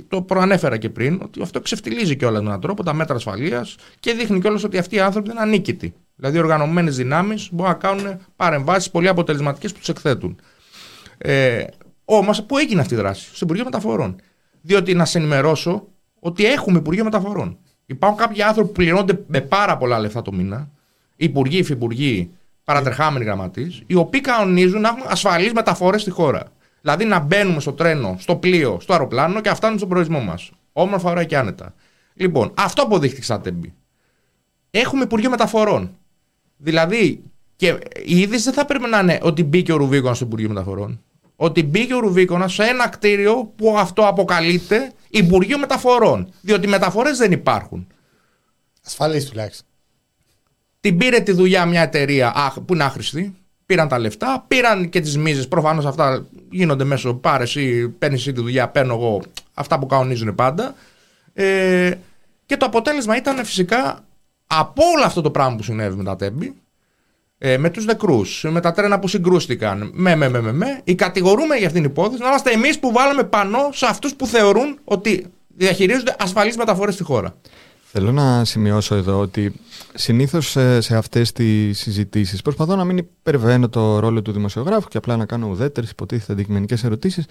το προανέφερα και πριν, ότι αυτό ξεφτιλίζει κιόλας με έναν τρόπο τα μέτρα ασφαλείας και δείχνει κιόλας ότι αυτοί οι άνθρωποι είναι ανίκητοι. Δηλαδή, οργανωμένες δυνάμεις μπορούν να κάνουν παρεμβάσεις πολύ αποτελεσματικές που τους εκθέτουν. Ε, Όμως, πού έγινε αυτή η δράση, στο Υπουργείο Μεταφορών. Διότι να σε ενημερώσω ότι έχουμε Υπουργείο Μεταφορών. Υπάρχουν κάποιοι άνθρωποι που πληρώνονται με πάρα πολλά λεφτά το μήνα, υπουργοί, υφυπουργοί, παρατρεχάμενοι γραμματείς, οι οποίοι κανονίζουν να έχουμε ασφαλείς μεταφορές στη χώρα. Δηλαδή να μπαίνουμε στο τρένο, στο πλοίο, στο αεροπλάνο και να φτάνουμε στον προορισμό μας. Όμορφα, ωραία και άνετα. Λοιπόν, αυτό αποδείχθηκε στα τέμπη. έχουμε Υπουργείο Μεταφορών. Δηλαδή, και η είδηση δεν θα πρέπει να είναι ότι μπήκε ο Ρουβίκονας στο Υπουργείο Μεταφορών. Ότι μπήκε ο Ρουβίκονας σε ένα κτίριο που αυτό αποκαλείται Υπουργείο Μεταφορών. Διότι μεταφορές δεν υπάρχουν. Ασφαλή τουλάχιστον. Την πήρε τη δουλειά μια εταιρεία που είναι άχρηστη. Πήραν τα λεφτά, πήραν και τις μίζες. Προφανώς αυτά γίνονται μέσω πάρες ή παίρνεις τη δουλειά, παίρνω εγώ αυτά που κανονίζουν πάντα. Ε, και το αποτέλεσμα ήταν φυσικά από όλο αυτό το πράγμα που συνέβη με τα τέμπη, ε, με τους νεκρούς, με τα τρένα που συγκρούστηκαν, με, με, με, με, με, οι κατηγορούμε για αυτήν την υπόθεση να είμαστε εμείς που βάλαμε πανό σε αυτούς που θεωρούν ότι διαχειρίζονται ασφαλείς μεταφορές στη χώρα. Θέλω να σημειώσω εδώ ότι συνήθως σε αυτές τις συζητήσεις προσπαθώ να μην υπερβαίνω το ρόλο του δημοσιογράφου και απλά να κάνω ουδέτερες υποτίθεται αντικειμενικές ερωτήσεις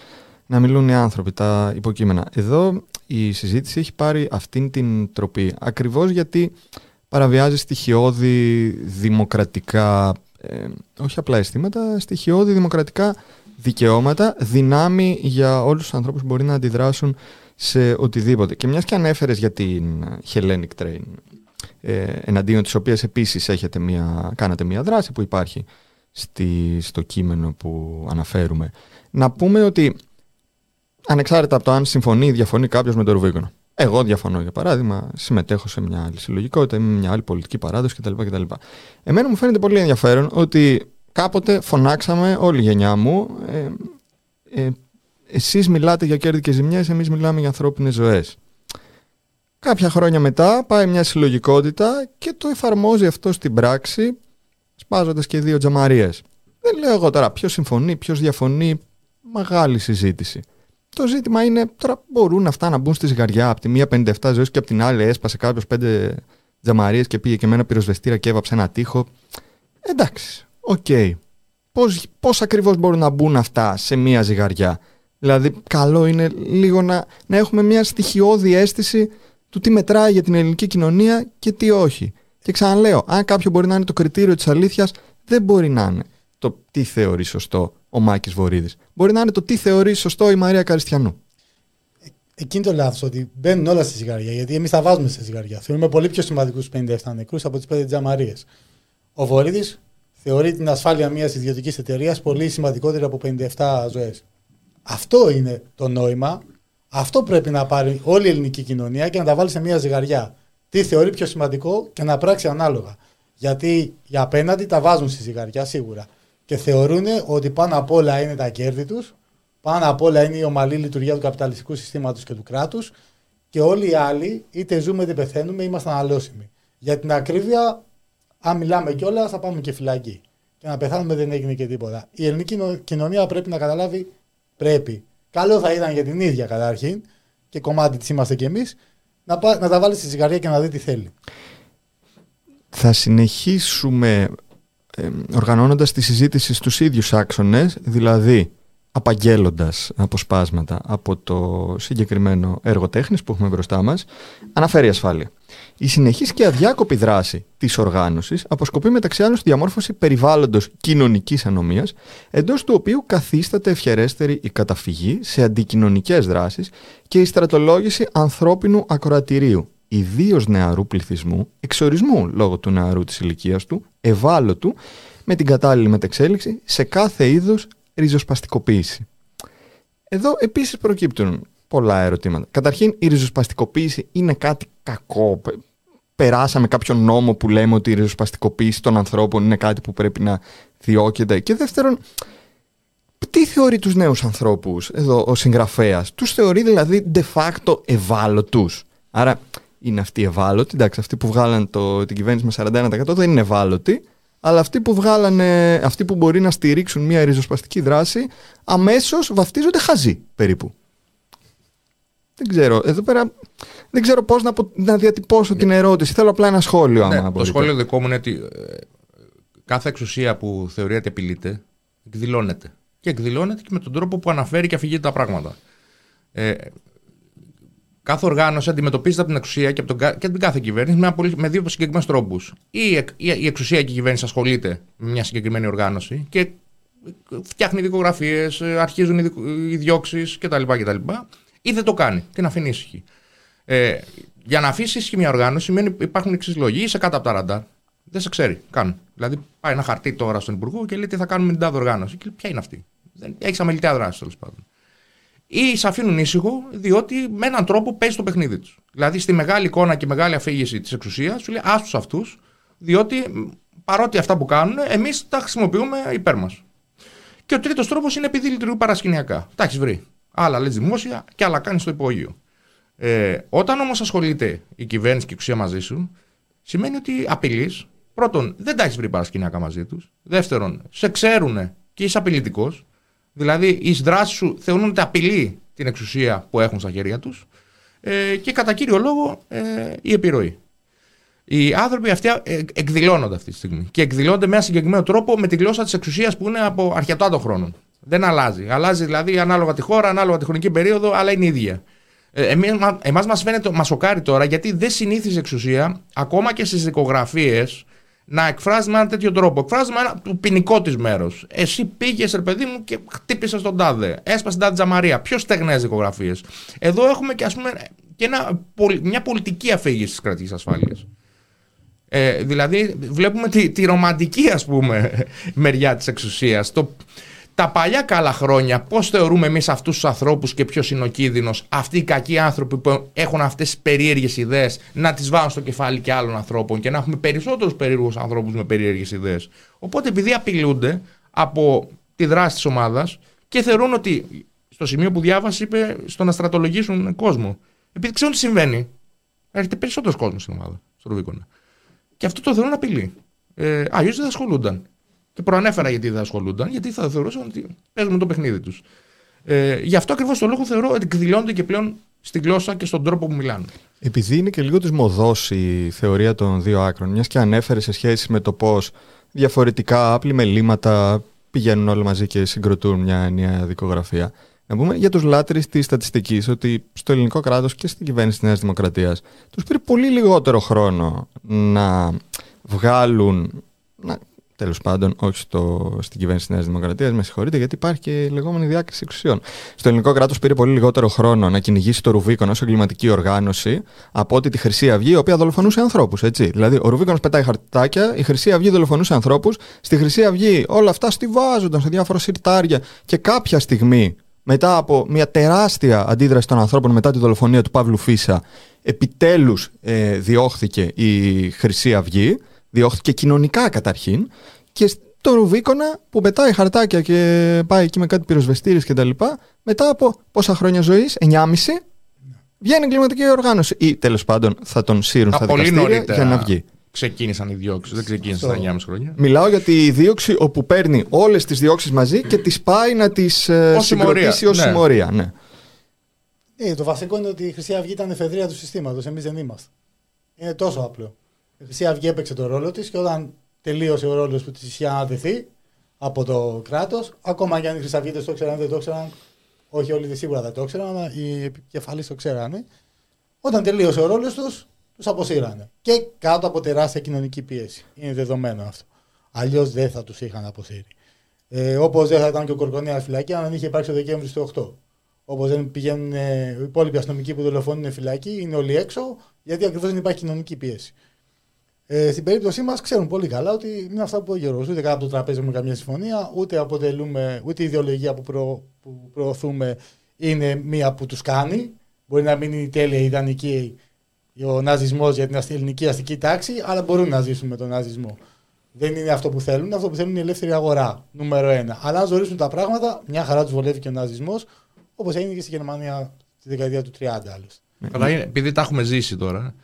να μιλούν οι άνθρωποι, τα υποκείμενα. Εδώ η συζήτηση έχει πάρει αυτήν την τροπή ακριβώς γιατί παραβιάζει στοιχειώδη δημοκρατικά, ε, όχι απλά αισθήματα, στοιχειώδη δημοκρατικά δικαιώματα, δυνάμει για όλους τους ανθρώπους που μπορεί να αντιδράσουν σε οτιδήποτε. Και μιας και ανέφερες για την Hellenic Train, ε, εναντίον της οποίας επίσης έχετε μια, κάνατε μια δράση που υπάρχει στη, στο κείμενο που αναφέρουμε, να πούμε ότι ανεξάρτητα από το αν συμφωνεί ή διαφωνεί κάποιος με το Ρουβίκονο. Εγώ διαφωνώ για παράδειγμα, συμμετέχω σε μια άλλη συλλογικότητα, είμαι μια άλλη πολιτική παράδοση κτλ. κτλ. Εμένα μου φαίνεται πολύ ενδιαφέρον ότι κάποτε φωνάξαμε όλη η γενιά μου ε, ε, εσείς μιλάτε για κέρδη και ζημιές, εμείς μιλάμε για ανθρώπινες ζωές. Κάποια χρόνια μετά πάει μια συλλογικότητα και το εφαρμόζει αυτό στην πράξη σπάζοντας και δύο τζαμαρίες. Δεν λέω εγώ τώρα ποιος συμφωνεί, ποιος διαφωνεί, μεγάλη συζήτηση. Το ζήτημα είναι τώρα μπορούν αυτά να μπουν στη ζυγαριά. Από τη μία 57 ζωές και από την άλλη έσπασε κάποιος πέντε τζαμαρίες και πήγε και με ένα πυροσβεστήρα και έβαψε ένα τοίχο. Εντάξει, οκ. Okay. Πώς, πώς ακριβώς μπορούν να μπουν αυτά σε μία ζυγαριά; Δηλαδή καλό είναι λίγο να, να έχουμε μια στοιχειώδη αίσθηση του τι μετράει για την ελληνική κοινωνία και τι όχι. Και ξαναλέω, αν κάποιο μπορεί να είναι το κριτήριο της αλήθειας, δεν μπορεί να είναι το τι θεωρεί σωστό ο Μάκης Βορύδης. Μπορεί να είναι το τι θεωρεί σωστό η Μαρία Καριστιανού. Ε, εκείνη το λάθος ότι μπαίνουν όλα στη ζυγαριά. Γιατί εμείς τα βάζουμε στη ζυγαριά. Θεωρούμε πολύ πιο σημαντικούς 57 νεκρούς από τις 5 τζαμαρίες. Ο Βορύδης θεωρεί την ασφάλεια μιας ιδιωτικής εταιρείας πολύ σημαντικότερη από 57 ζωές. Αυτό είναι το νόημα. Αυτό πρέπει να πάρει όλη η ελληνική κοινωνία και να τα βάλει σε μια ζυγαριά. Τι θεωρεί πιο σημαντικό και να πράξει ανάλογα. Γιατί για απέναντι τα βάζουν στη ζυγαριά σίγουρα και θεωρούν ότι πάνω απ' όλα είναι τα κέρδη τους, πάνω απ' όλα είναι η ομαλή λειτουργία του καπιταλιστικού συστήματος και του κράτους και όλοι οι άλλοι, είτε ζούμε είτε πεθαίνουμε, είμαστε αναλώσιμοι. Για την ακρίβεια, αν μιλάμε κιόλας, θα πάμε και φυλακή. Και να πεθάνουμε δεν έγινε και τίποτα. Η ελληνική κοινωνία πρέπει να καταλάβει, πρέπει. Καλό θα ήταν για την ίδια καταρχήν, και κομμάτι της είμαστε κι εμείς, να, να τα βάλεις στη ζυγαρία και να δει τι θέλει. Θα συνεχίσουμε ε, οργανώνοντας τη συζήτηση στους ίδιους άξονες, δηλαδή απαγγέλλοντας αποσπάσματα από το συγκεκριμένο έργο τέχνης που έχουμε μπροστά μας, αναφέρει ασφάλεια. Η συνεχής και αδιάκοπη δράση της οργάνωσης αποσκοπεί μεταξύ άλλων στη διαμόρφωση περιβάλλοντος κοινωνικής ανομίας, εντός του οποίου καθίσταται ευχερέστερη η καταφυγή σε αντικοινωνικές δράσεις και η στρατολόγηση ανθρώπινου ακροατηρίου, ιδίως νεαρού πληθυσμού, εξορισμού λόγω του νεαρού της ηλικίας του, ευάλωτου, με την κατάλληλη μετεξέλιξη σε κάθε είδους ριζοσπαστικοποίηση. Εδώ επίσης προκύπτουν πολλά ερωτήματα. Καταρχήν, η ριζοσπαστικοποίηση είναι κάτι κακό. Περάσαμε κάποιον νόμο που λέμε ότι η ριζοσπαστικοποίηση των ανθρώπων είναι κάτι που πρέπει να διώκεται. Και δεύτερον, τι θεωρεί τους νέους ανθρώπους εδώ ο συγγραφέας; Τους θεωρεί δηλαδή de facto ευάλωτους. Άρα είναι αυτοί ευάλωτοι. Εντάξει, αυτοί που βγάλαν το, την κυβέρνηση με 41% δεν είναι ευάλωτοι. Αλλά αυτοί που, βγάλανε, αυτοί που μπορεί να στηρίξουν μια ριζοσπαστική δράση αμέσως βαφτίζονται χαζοί περίπου. Δεν ξέρω. Εδώ πέρα δεν ξέρω πώς να, να διατυπώσω την ερώτηση. Θέλω απλά ένα σχόλιο. Ναι, το σχόλιο δικό μου είναι ότι ε, κάθε εξουσία που θεωρείται απειλείται εκδηλώνεται. Και εκδηλώνεται και με τον τρόπο που αναφέρει και αφηγείται τα πράγματα. Ε, κάθε οργάνωση αντιμετωπίζεται από την εξουσία και από, τον, και την κάθε κυβέρνηση με, με δύο συγκεκριμένους τρόπους. Η, η, η εξουσία και η κυβέρνηση ασχολείται με μια συγκεκριμένη οργάνωση και φτιάχνει δικογραφίες, αρχίζουν οι διώξεις κτλ, κτλ. Ή δεν το κάνει, την αφήνει ήσυχη. Ε, για να αφήσει ίσχυη μια οργάνωση σημαίνει υπάρχουν εξής λόγοι. Είσαι κάτω από τα ραντάρ. Δεν σε ξέρει καν. Δηλαδή πάει ένα χαρτί τώρα στον Υπουργό και λέει τι θα κάνουμε με την τάδε οργάνωση. Και λέει, ποια είναι αυτή. Έχεις αμεληταία δράση τέλος πάντων. Ή σε αφήνουν ήσυχο διότι με έναν τρόπο παίζει το παιχνίδι τους. Δηλαδή στη μεγάλη εικόνα και μεγάλη αφήγηση της εξουσίας σου λέει άστου αυτούς, διότι παρότι αυτά που κάνουν, εμείς τα χρησιμοποιούμε υπέρ μας. Και ο τρίτος τρόπος είναι επειδή λειτουργούν παρασκηνιακά. Τα έχεις βρει. Άλλα λες δημόσια και άλλα κάνεις στο υπόγειο. Ε, όταν όμως ασχολείται η κυβέρνηση και η εξουσία μαζί σου, σημαίνει ότι απειλείς. Πρώτον, δεν τα έχεις βρει παρασκηνιακά μαζί τους. Δεύτερον, σε ξέρουν και είσαι απειλητικός. Δηλαδή, οι δράσεις σου θεωρούν ότι απειλεί την εξουσία που έχουν στα χέρια τους. Ε, και κατά κύριο λόγο ε, η επιρροή. Οι άνθρωποι αυτοί ε, εκδηλώνονται αυτή τη στιγμή. Και εκδηλώνονται με ένα συγκεκριμένο τρόπο με τη γλώσσα της εξουσίας που είναι από αρκετά των χρόνων. Δεν αλλάζει. Αλλάζει δηλαδή ανάλογα τη χώρα, ανάλογα τη χρονική περίοδο, αλλά είναι ίδια. Ε, Εμάς μας φαίνεται, μας σοκάρει τώρα γιατί δεν συνήθιζε εξουσία ακόμα και στις δικογραφίες να εκφράζει με ένα τέτοιο τρόπο. Εκφράζει με ένα το ποινικό της μέρος. Εσύ πήγες, ρε παιδί μου, και χτύπησες τον τάδε. Έσπασε την τάδε Τζαμαρία. Πιο στεγνέ δικογραφίες; Εδώ έχουμε και, ας πούμε, και ένα, μια πολιτική αφήγηση της κρατικής ασφάλειας. Ε, δηλαδή βλέπουμε τη, τη ρομαντική ας πούμε μεριά της εξουσίας. Το, τα παλιά καλά χρόνια, πώς θεωρούμε εμείς αυτούς τους ανθρώπους και ποιος είναι ο κίνδυνος, αυτοί οι κακοί άνθρωποι που έχουν αυτές τις περίεργες ιδέες, να τις βάλουν στο κεφάλι και άλλων ανθρώπων και να έχουμε περισσότερους περίεργους ανθρώπους με περίεργες ιδέες. Οπότε επειδή απειλούνται από τη δράση της ομάδας και θεωρούν ότι στο σημείο που διάβασε είπε στο να στρατολογήσουν κόσμο. Επειδή ξέρουν τι συμβαίνει, έρχεται περισσότερος κόσμος στην ομάδα, στο Ρουβίκονα. Και αυτό το θεωρούν απειλή. Ε, Αλλιώς δεν θα ασχολούνταν. Και προανέφερα γιατί δεν ασχολούνταν, γιατί θα θεωρούσαν ότι παίζουν το παιχνίδι τους. Ε, γι' αυτό ακριβώς το λόγο θεωρώ ότι εκδηλώνονται και πλέον στη γλώσσα και στον τρόπο που μιλάνε. Επειδή είναι και λίγο της μοδός η θεωρία των δύο άκρων, μιας και ανέφερε σε σχέση με το πώς διαφορετικά λύματα πηγαίνουν όλα μαζί και συγκροτούν μια ενιαία δικογραφία. Να πούμε για τους λάτρε της στατιστικής ότι στο ελληνικό κράτος και στην κυβέρνηση της Νέας Δημοκρατίας τους πήρε πολύ λιγότερο χρόνο να βγάλουν, να Τέλος πάντων, όχι στο, στην κυβέρνηση της Νέας Δημοκρατίας, με συγχωρείτε, γιατί υπάρχει και λεγόμενη διάκριση εξουσιών. Στο ελληνικό κράτος πήρε πολύ λιγότερο χρόνο να κυνηγήσει το Ρουβίκον ως εγκληματική οργάνωση από ότι τη Χρυσή Αυγή, η οποία δολοφονούσε ανθρώπους. Δηλαδή, ο Ρουβίκον πετάει χαρτάκια, η Χρυσή Αυγή δολοφονούσε ανθρώπους. Στη Χρυσή Αυγή όλα αυτά στηβάζονταν σε διάφορα συρτάρια και κάποια στιγμή, μετά από μια τεράστια αντίδραση των ανθρώπων μετά τη δολοφονία του Παύλου Φίσα, επιτέλους ε, διώχθηκε η Χρυσή Αυγή διώχθηκε κοινωνικά καταρχήν και το Ρουβίκονα που πετάει χαρτάκια και πάει εκεί με κάτι πυροσβεστήρες κτλ. Μετά από πόσα χρόνια ζωής, 9,5, βγαίνει εγκληματική οργάνωση. Ή τέλος πάντων θα τον σύρουν στα δικαστήρια για να βγει. Ξεκίνησαν οι διώξεις, δεν ξεκίνησαν τα 9,5 χρόνια. Μιλάω για τη δίωξη όπου παίρνει όλες τις διώξεις μαζί και τις πάει να τις ε, συγκροτήσει ως ναι. συμμορία. Ναι. Ε, το βασικό είναι ότι η Χρυσή Αυγή ήταν εφεδρεία του συστήματος. Εμείς δεν είμαστε. Είναι τόσο απλό. Η Χρυσή Αυγή έπαιξε το ρόλο της και όταν τελείωσε ο ρόλος που της είχε αναδεθεί από το κράτος, ακόμα και αν οι Χρυσαυγίτε το ξέραν, δεν το ξέραν, όχι όλοι σίγουρα δεν το ξέραν, αλλά οι επικεφαλεί το ξέρανε. Όταν τελείωσε ο ρόλος τους, τους αποσύρανε. Και κάτω από τεράστια κοινωνική πίεση. Είναι δεδομένο αυτό. Αλλιώς δεν θα τους είχαν αποσύρει. Ε, Όπως δεν θα ήταν και ο Κορκονέα φυλακή, αν δεν είχε υπάρξει ο Δεκέμβρη του 8. Όπως δεν πηγαίνουν ε, οι υπόλοιποι αστυνομικοί που δολοφονούν φυλακή, είναι όλοι έξω, γιατί ακριβώς δεν υπάρχει κοινωνική πίεση. Ε, στην περίπτωσή μας ξέρουν πολύ καλά ότι είναι αυτά που είπε ο Γιώργο. Ούτε κάτω από το τραπέζι έχουμε καμία συμφωνία, ούτε αποτελούμε, ούτε η ιδεολογία που, προ, που προωθούμε είναι μία που τους κάνει. Μπορεί να μην είναι η τέλεια ιδανική ο ναζισμός για την ελληνική αστική τάξη, αλλά μπορούν να ζήσουν με τον ναζισμό. Δεν είναι αυτό που θέλουν, αυτό που θέλουν είναι η ελεύθερη αγορά. Νούμερο ένα. Αλλά αν ζωρίσουν τα πράγματα, μια χαρά τους βολεύει και ο ναζισμός, όπως έγινε και στη Γερμανία στη δεκαετία του 30 άλλωστε. Επειδή τα έχουμε ζήσει τώρα,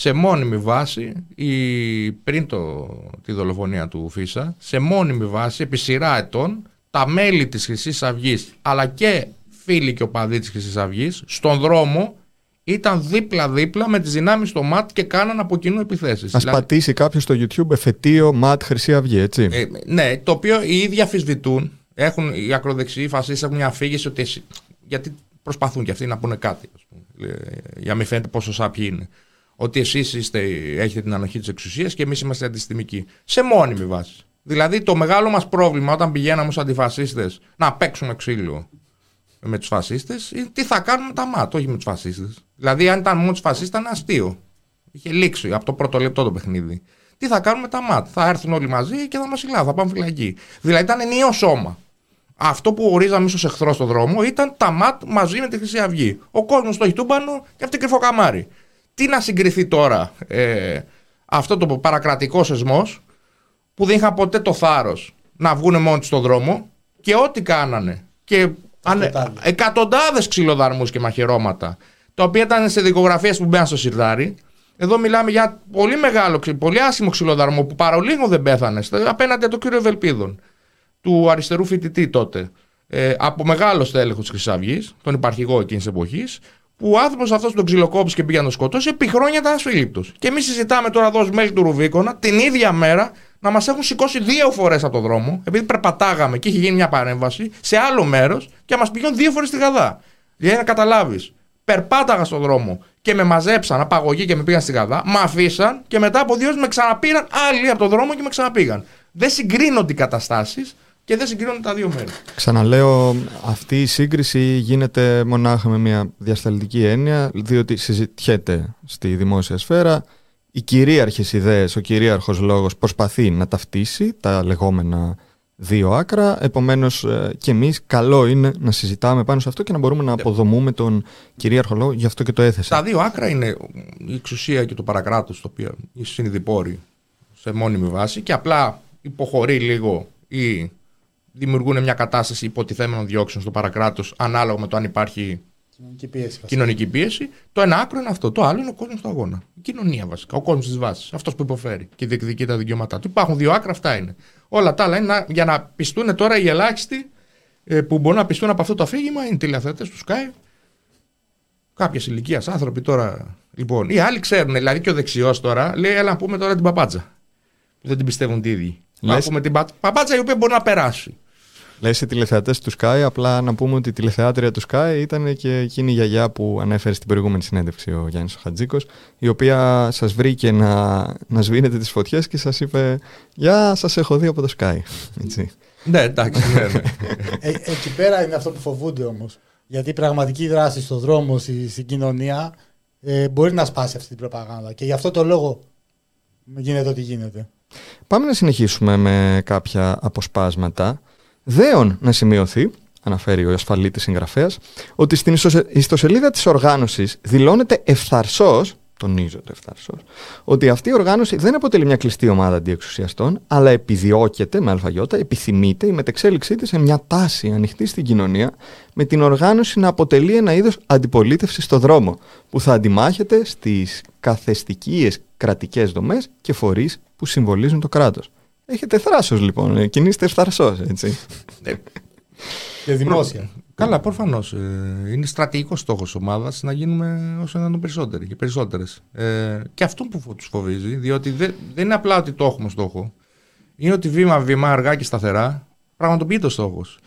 σε μόνιμη βάση, η, πριν το, τη δολοφονία του Φίσα, σε μόνιμη βάση, επί σειρά ετών, τα μέλη της χρυσής αυγής, αλλά και φίλοι και οπαδοί της χρυσής αυγής, στον δρόμο ήταν δίπλα-δίπλα με τις δυνάμεις στο ΜΑΤ και κάναν από κοινού επιθέσεις. Ας δηλαδή... πατήσει κάποιος στο YouTube εφετείο ΜΑΤ Χρυσή Αυγή, έτσι. Ε, ναι, το οποίο οι ίδιοι αφισβητούν. Έχουν, οι ακροδεξιοί, οι φασίστες έχουν μια αφήγηση ότι γιατί προσπαθούν και αυτοί να πούνε κάτι, ας πούμε, ε, για να μην φαίνεται πόσο σάπιοι είναι ότι εσείς έχετε την ανοχή της εξουσίας και εμείς είμαστε αντιστημικοί. Σε μόνιμη βάση. Δηλαδή το μεγάλο μας πρόβλημα όταν πηγαίναμε ως αντιφασίστες να παίξουμε ξύλο με τους φασίστες, τι θα κάνουμε τα ΜΑΤ, όχι με τους φασίστες. Δηλαδή, αν ήταν μόνο τους φασίστες, ήταν αστείο. Είχε λήξει από το πρώτο λεπτό το παιχνίδι. Τι θα κάνουμε τα ΜΑΤ. Θα έρθουν όλοι μαζί και θα μας συλλάβουν, θα πάμε φυλακή. Δηλαδή, ήταν ενιαίο σώμα. Αυτό που ορίζαμε ίσως εχθρός στον δρόμο ήταν τα ΜΑΤ μαζί με τη Χρυσή Αυγή. Ο κόσμος στο χιτούμπανο και αυτή κρυφό καμάρι. Τι να συγκριθεί τώρα ε, αυτό το παρακρατικό σεσμό που δεν είχαν ποτέ το θάρρος να βγουν μόνοι στον δρόμο και ό,τι κάνανε. Και εκατοντάδες ξυλοδαρμούς και μαχαιρώματα, τα οποία ήταν σε δικογραφίες που μπαίναν στο σιρτάρι. Εδώ μιλάμε για πολύ μεγάλο, πολύ άσημο ξυλοδαρμό που παρολίγο δεν πέθανε απέναντι από τον κύριο Ευελπίδων, του αριστερού φοιτητή τότε. Ε, από μεγάλο στέλεχος της Χρυσή τον υπαρχηγό εκείνης εποχής, που ο άνθρωπος αυτός τον ξυλοκόπησε και πήγε να τον σκοτώσει, επί χρόνια ήταν ασφίλιπτο. Και εμείς συζητάμε τώρα εδώ μέλη του Ρουβίκονα την ίδια μέρα να μας έχουν σηκώσει δύο φορές από το δρόμο, επειδή περπατάγαμε και είχε γίνει μια παρέμβαση σε άλλο μέρος και μας πηγαίνουν δύο φορές στη Γαδά. Για να καταλάβεις, περπάταγα στον δρόμο και με μαζέψαν απαγωγή και με πήγαν στη Γαδά, με αφήσαν και μετά από δύο με ξαναπήραν άλλοι από το δρόμο και με ξαναπήγαν. Δεν συγκρίνονται οι καταστάσεις και δεν συγκρίνονται τα δύο μέρη. Ξαναλέω, αυτή η σύγκριση γίνεται μονάχα με μια διασταλτική έννοια, διότι συζητιέται στη δημόσια σφαίρα οι κυρίαρχες ιδέες, ο κυρίαρχος λόγος προσπαθεί να ταυτίσει τα λεγόμενα δύο άκρα, επομένως ε, και εμείς καλό είναι να συζητάμε πάνω σε αυτό και να μπορούμε να αποδομούμε τον κυρίαρχο λόγο, γι' αυτό και το έθεσα. Τα δύο άκρα είναι η εξουσία και το παρακράτος, το οποίο είναι συνειδηπόροι σε μόνιμη βάση και απλά υποχωρεί λίγο ή δημιουργούν μια κατάσταση υποτιθέμενων διώξεων στο παρακράτος ανάλογα με το αν υπάρχει Κοινωνική πίεση. Κοινωνική πίεση. Το ένα άκρο είναι αυτό. Το άλλο είναι ο κόσμος του αγώνα. Η κοινωνία βασικά. Ο κόσμος της βάσης. Αυτός που υποφέρει και διεκδικεί τα δικαιώματά του. Υπάρχουν δύο άκρα, αυτά είναι. Όλα τα άλλα είναι για να πιστούν τώρα οι ελάχιστοι ε, που μπορούν να πιστούν από αυτό το αφήγημα είναι τηλεθεατές του Sky. Κάποια ηλικίας άνθρωποι τώρα. Λοιπόν, οι άλλοι ξέρουν, δηλαδή και ο δεξιός τώρα λέει: Έλα να πούμε τώρα την παπάτσα. Που δεν την πιστεύουν οι ίδιοι. Να πούμε την παπάτσα η οποία μπορεί να περάσει. Λες οι τηλεθεατές του Sky, απλά να πούμε ότι η τηλεθεάτρια του Sky ήταν και εκείνη η γιαγιά που ανέφερε στην προηγούμενη συνέντευξη ο Γιάννης Χατζίκο, η οποία σας βρήκε να, να σβήνετε τις φωτιές και σας είπε Γεια, σας έχω δει από το Sky. Έτσι. ναι, εντάξει. Ναι, ναι. Ε, εκεί πέρα είναι αυτό που φοβούνται όμως. Γιατί η πραγματική δράση στον δρόμο, στην κοινωνία, ε, μπορεί να σπάσει αυτή την προπαγάνδα. Και γι' αυτό το λόγο γίνεται ό,τι γίνεται. Πάμε να συνεχίσουμε με κάποια αποσπάσματα. Δέον να σημειωθεί, αναφέρει ο ασφαλίτης συγγραφέας, ότι στην ιστοσελίδα της οργάνωσης δηλώνεται ευθαρσός, τονίζονται ευθαρσός, ότι αυτή η οργάνωση δεν αποτελεί μια κλειστή ομάδα αντιεξουσιαστών, αλλά επιδιώκεται με αλφαγιώτα, επιθυμείται η μετεξέλιξή της σε μια τάση ανοιχτή στην κοινωνία, με την οργάνωση να αποτελεί ένα είδος αντιπολίτευσης στο δρόμο, που θα αντιμάχεται στις καθεστικίες κρατικές δομές και φορείς που συμβολίζουν το κράτος. Έχετε θράσος λοιπόν. Ε, κινείστε φθαρσό, έτσι. Ε, και δημόσια. Καλά, προφανώς. Ε, είναι στρατηγικός στόχος της ομάδας να γίνουμε όσο να περισσότεροι και περισσότερες. Ε, και αυτό που τους φοβίζει, διότι δεν, δεν είναι απλά ότι το έχουμε στόχο. Είναι ότι βήμα-βήμα, αργά και σταθερά, πραγματοποιείται ο στόχος.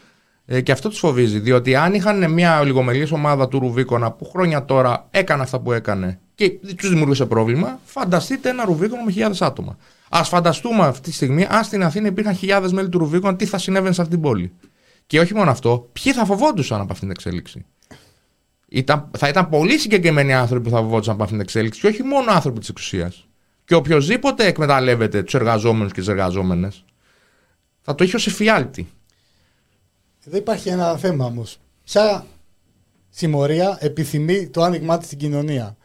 Ε, και αυτό τους φοβίζει, διότι αν είχαν μια ολιγομελή ομάδα του Ρουβίκονα που χρόνια τώρα έκανε αυτά που έκανε και τους δημιουργούσε πρόβλημα, φανταστείτε ένα Ρουβίκονα με χιλιάδες άτομα. Α φανταστούμε αυτή τη στιγμή, αν στην Αθήνα υπήρχαν χιλιάδες μέλη του Ρουβίκον, τι θα συνέβαινε σε αυτή την πόλη. Και όχι μόνο αυτό, ποιοι θα φοβόντουσαν από αυτήν την εξέλιξη. Ήταν, θα ήταν πολύ συγκεκριμένοι άνθρωποι που θα φοβόντουσαν από αυτήν την εξέλιξη και όχι μόνο άνθρωποι της εξουσίας. Και οποιοδήποτε εκμεταλλεύεται τους εργαζόμενους και τις εργαζόμενες, θα το έχει ως εφιάλτη. Εδώ υπάρχει ένα θέμα όμως. Ποια συμμορία επιθυμεί το άνοιγμά της στην κοινωνία;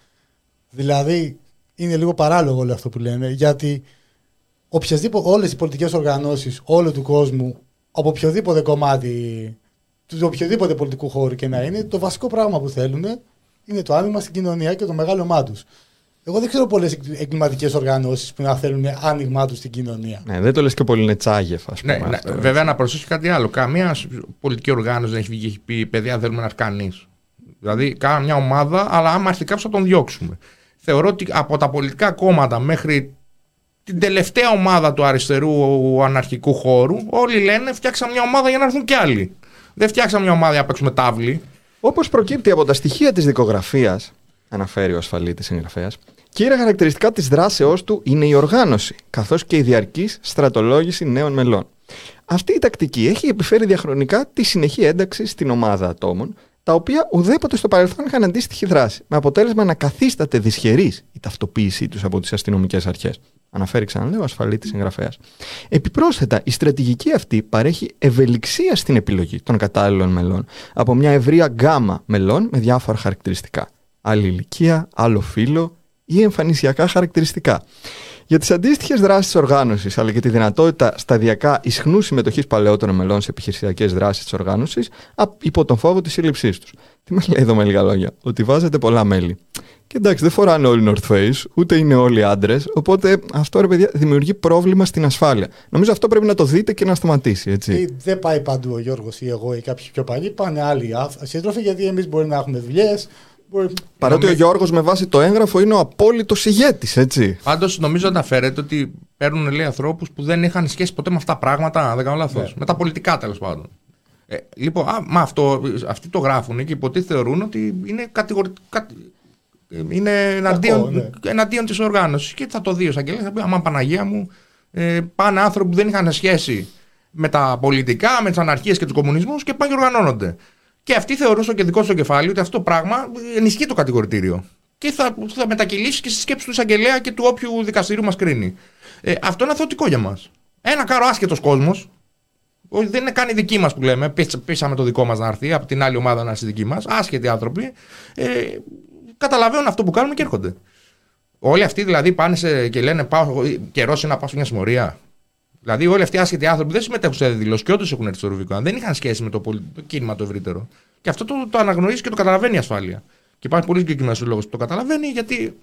Δηλαδή, είναι λίγο παράλογο όλο αυτό που λένε, γιατί οποιασδήποτε, όλες οι πολιτικές οργανώσεις όλου του κόσμου, από οποιοδήποτε κομμάτι του οποιοδήποτε πολιτικού χώρου και να είναι, το βασικό πράγμα που θέλουν είναι το άνοιγμα στην κοινωνία και το μεγάλωμά τους. Εγώ δεν ξέρω πολλές εγκληματικές οργανώσεις που να θέλουν άνοιγμά τους στην κοινωνία. Ναι, δεν το λες και πολύ είναι τσάγεφ, ας ναι, πούμε. Ναι, ναι, βέβαια, να προσθέσω κάτι άλλο. Καμία πολιτική οργάνωση δεν έχει βγει και έχει πει: Παιδιά, θέλουμε να έρθει κανείς. Δηλαδή, κάνα μια ομάδα, αλλά άμα έρθει κάποιος θα τον διώξουμε. Θεωρώ ότι από τα πολιτικά κόμματα μέχρι την τελευταία ομάδα του αριστερού αναρχικού χώρου, όλοι λένε φτιάξαμε μια ομάδα για να έρθουν κι άλλοι. Δεν φτιάξαμε μια ομάδα για να παίξουμε τάβλη. Όπως προκύπτει από τα στοιχεία της δικογραφίας, αναφέρει ο ασφαλίτης συγγραφέας, κύρια χαρακτηριστικά της δράσεώς του είναι η οργάνωση, καθώς και η διαρκής στρατολόγηση νέων μελών. Αυτή η τακτική έχει επιφέρει διαχρονικά τη συνεχή ένταξη στην ομάδα ατόμων, τα οποία ουδέποτε στο παρελθόν είχαν αντίστοιχη δράση, με αποτέλεσμα να καθίσταται δυσχερή η ταυτοποίησή τους από τις αστυνομικές αρχές. Αναφέρει ξαναλέω ασφαλή συγγραφέας. Επιπρόσθετα, η στρατηγική αυτή παρέχει ευελιξία στην επιλογή των κατάλληλων μελών από μια ευρεία γκάμα μελών με διάφορα χαρακτηριστικά. Άλλη ηλικία, άλλο φύλλο ή εμφανισιακά χαρακτηριστικά. Για τις αντίστοιχες δράσεις της οργάνωσης, αλλά και τη δυνατότητα σταδιακά ισχνούς συμμετοχής παλαιότερων μελών σε επιχειρησιακές δράσεις της οργάνωσης, υπό τον φόβο της σύλληψής τους. Τι μα λέει εδώ με λίγα λόγια, Ότι βάζετε πολλά μέλη. Και εντάξει, δεν φοράνε όλοι North Face, ούτε είναι όλοι άντρες. Οπότε αυτό ρε παιδιά δημιουργεί πρόβλημα στην ασφάλεια. Νομίζω αυτό πρέπει να το δείτε και να σταματήσει. Έτσι. Ε, δεν πάει παντού ο Γιώργος ή εγώ ή κάποιοι πιο παλιοί. Πάνε άλλοι σύντροφοι γιατί εμείς μπορεί να έχουμε δουλειές, Παρότι ο Γιώργος με βάση το έγγραφο είναι ο απόλυτος ηγέτης, έτσι. Πάντως νομίζω αναφέρεται ότι παίρνουν λέει ανθρώπους που δεν είχαν σχέση ποτέ με αυτά τα πράγματα, δεν κάνω λάθος. Ναι. Με τα πολιτικά τέλος πάντων. Ε, λοιπόν, α, μα αυτό, αυτοί το γράφουν και υποτίθεται θεωρούν ότι είναι κατηγορητικά. Είναι εναντίον, ναι. εναντίον της οργάνωσης. Και θα το δει ο Σαγγελέα. Θα πει: Αμά Παναγία μου, ε, πάνε άνθρωποι που δεν είχαν σχέση με τα πολιτικά, με τις αναρχίες και τους κομμουνισμούς και πάνε και οργανώνονται. Και αυτοί θεωρούσαν και δικό του κεφάλι ότι αυτό το πράγμα ενισχύει το κατηγορητήριο. Και θα, θα μετακυλήσει και στη σκέψη του εισαγγελέα και του όποιου δικαστηρίου μας κρίνει. Ε, αυτό είναι αθωτικό για μας. Ένα κάρο άσχετος κόσμος, δεν είναι καν η δική μας που λέμε, πείσαμε το δικό μας να έρθει, από την άλλη ομάδα να έρθει δική μας, άσχετοι άνθρωποι, ε, καταλαβαίνουν αυτό που κάνουμε και έρχονται. Όλοι αυτοί δηλαδή πάνε σε, και λένε καιρός είναι να πάω σε μια συμμορία. Δηλαδή, όλοι αυτοί οι άσχετοι άνθρωποι δεν συμμετέχουν σε δηλώσει και όντως έχουν έρθει στο Ρουβικό. Δεν είχαν σχέση με το, το κίνημα το ευρύτερο. Και αυτό το, το αναγνωρίζεις και το καταλαβαίνει η ασφάλεια. Και υπάρχει πολύ συγκεκριμένος λόγος που το καταλαβαίνει, γιατί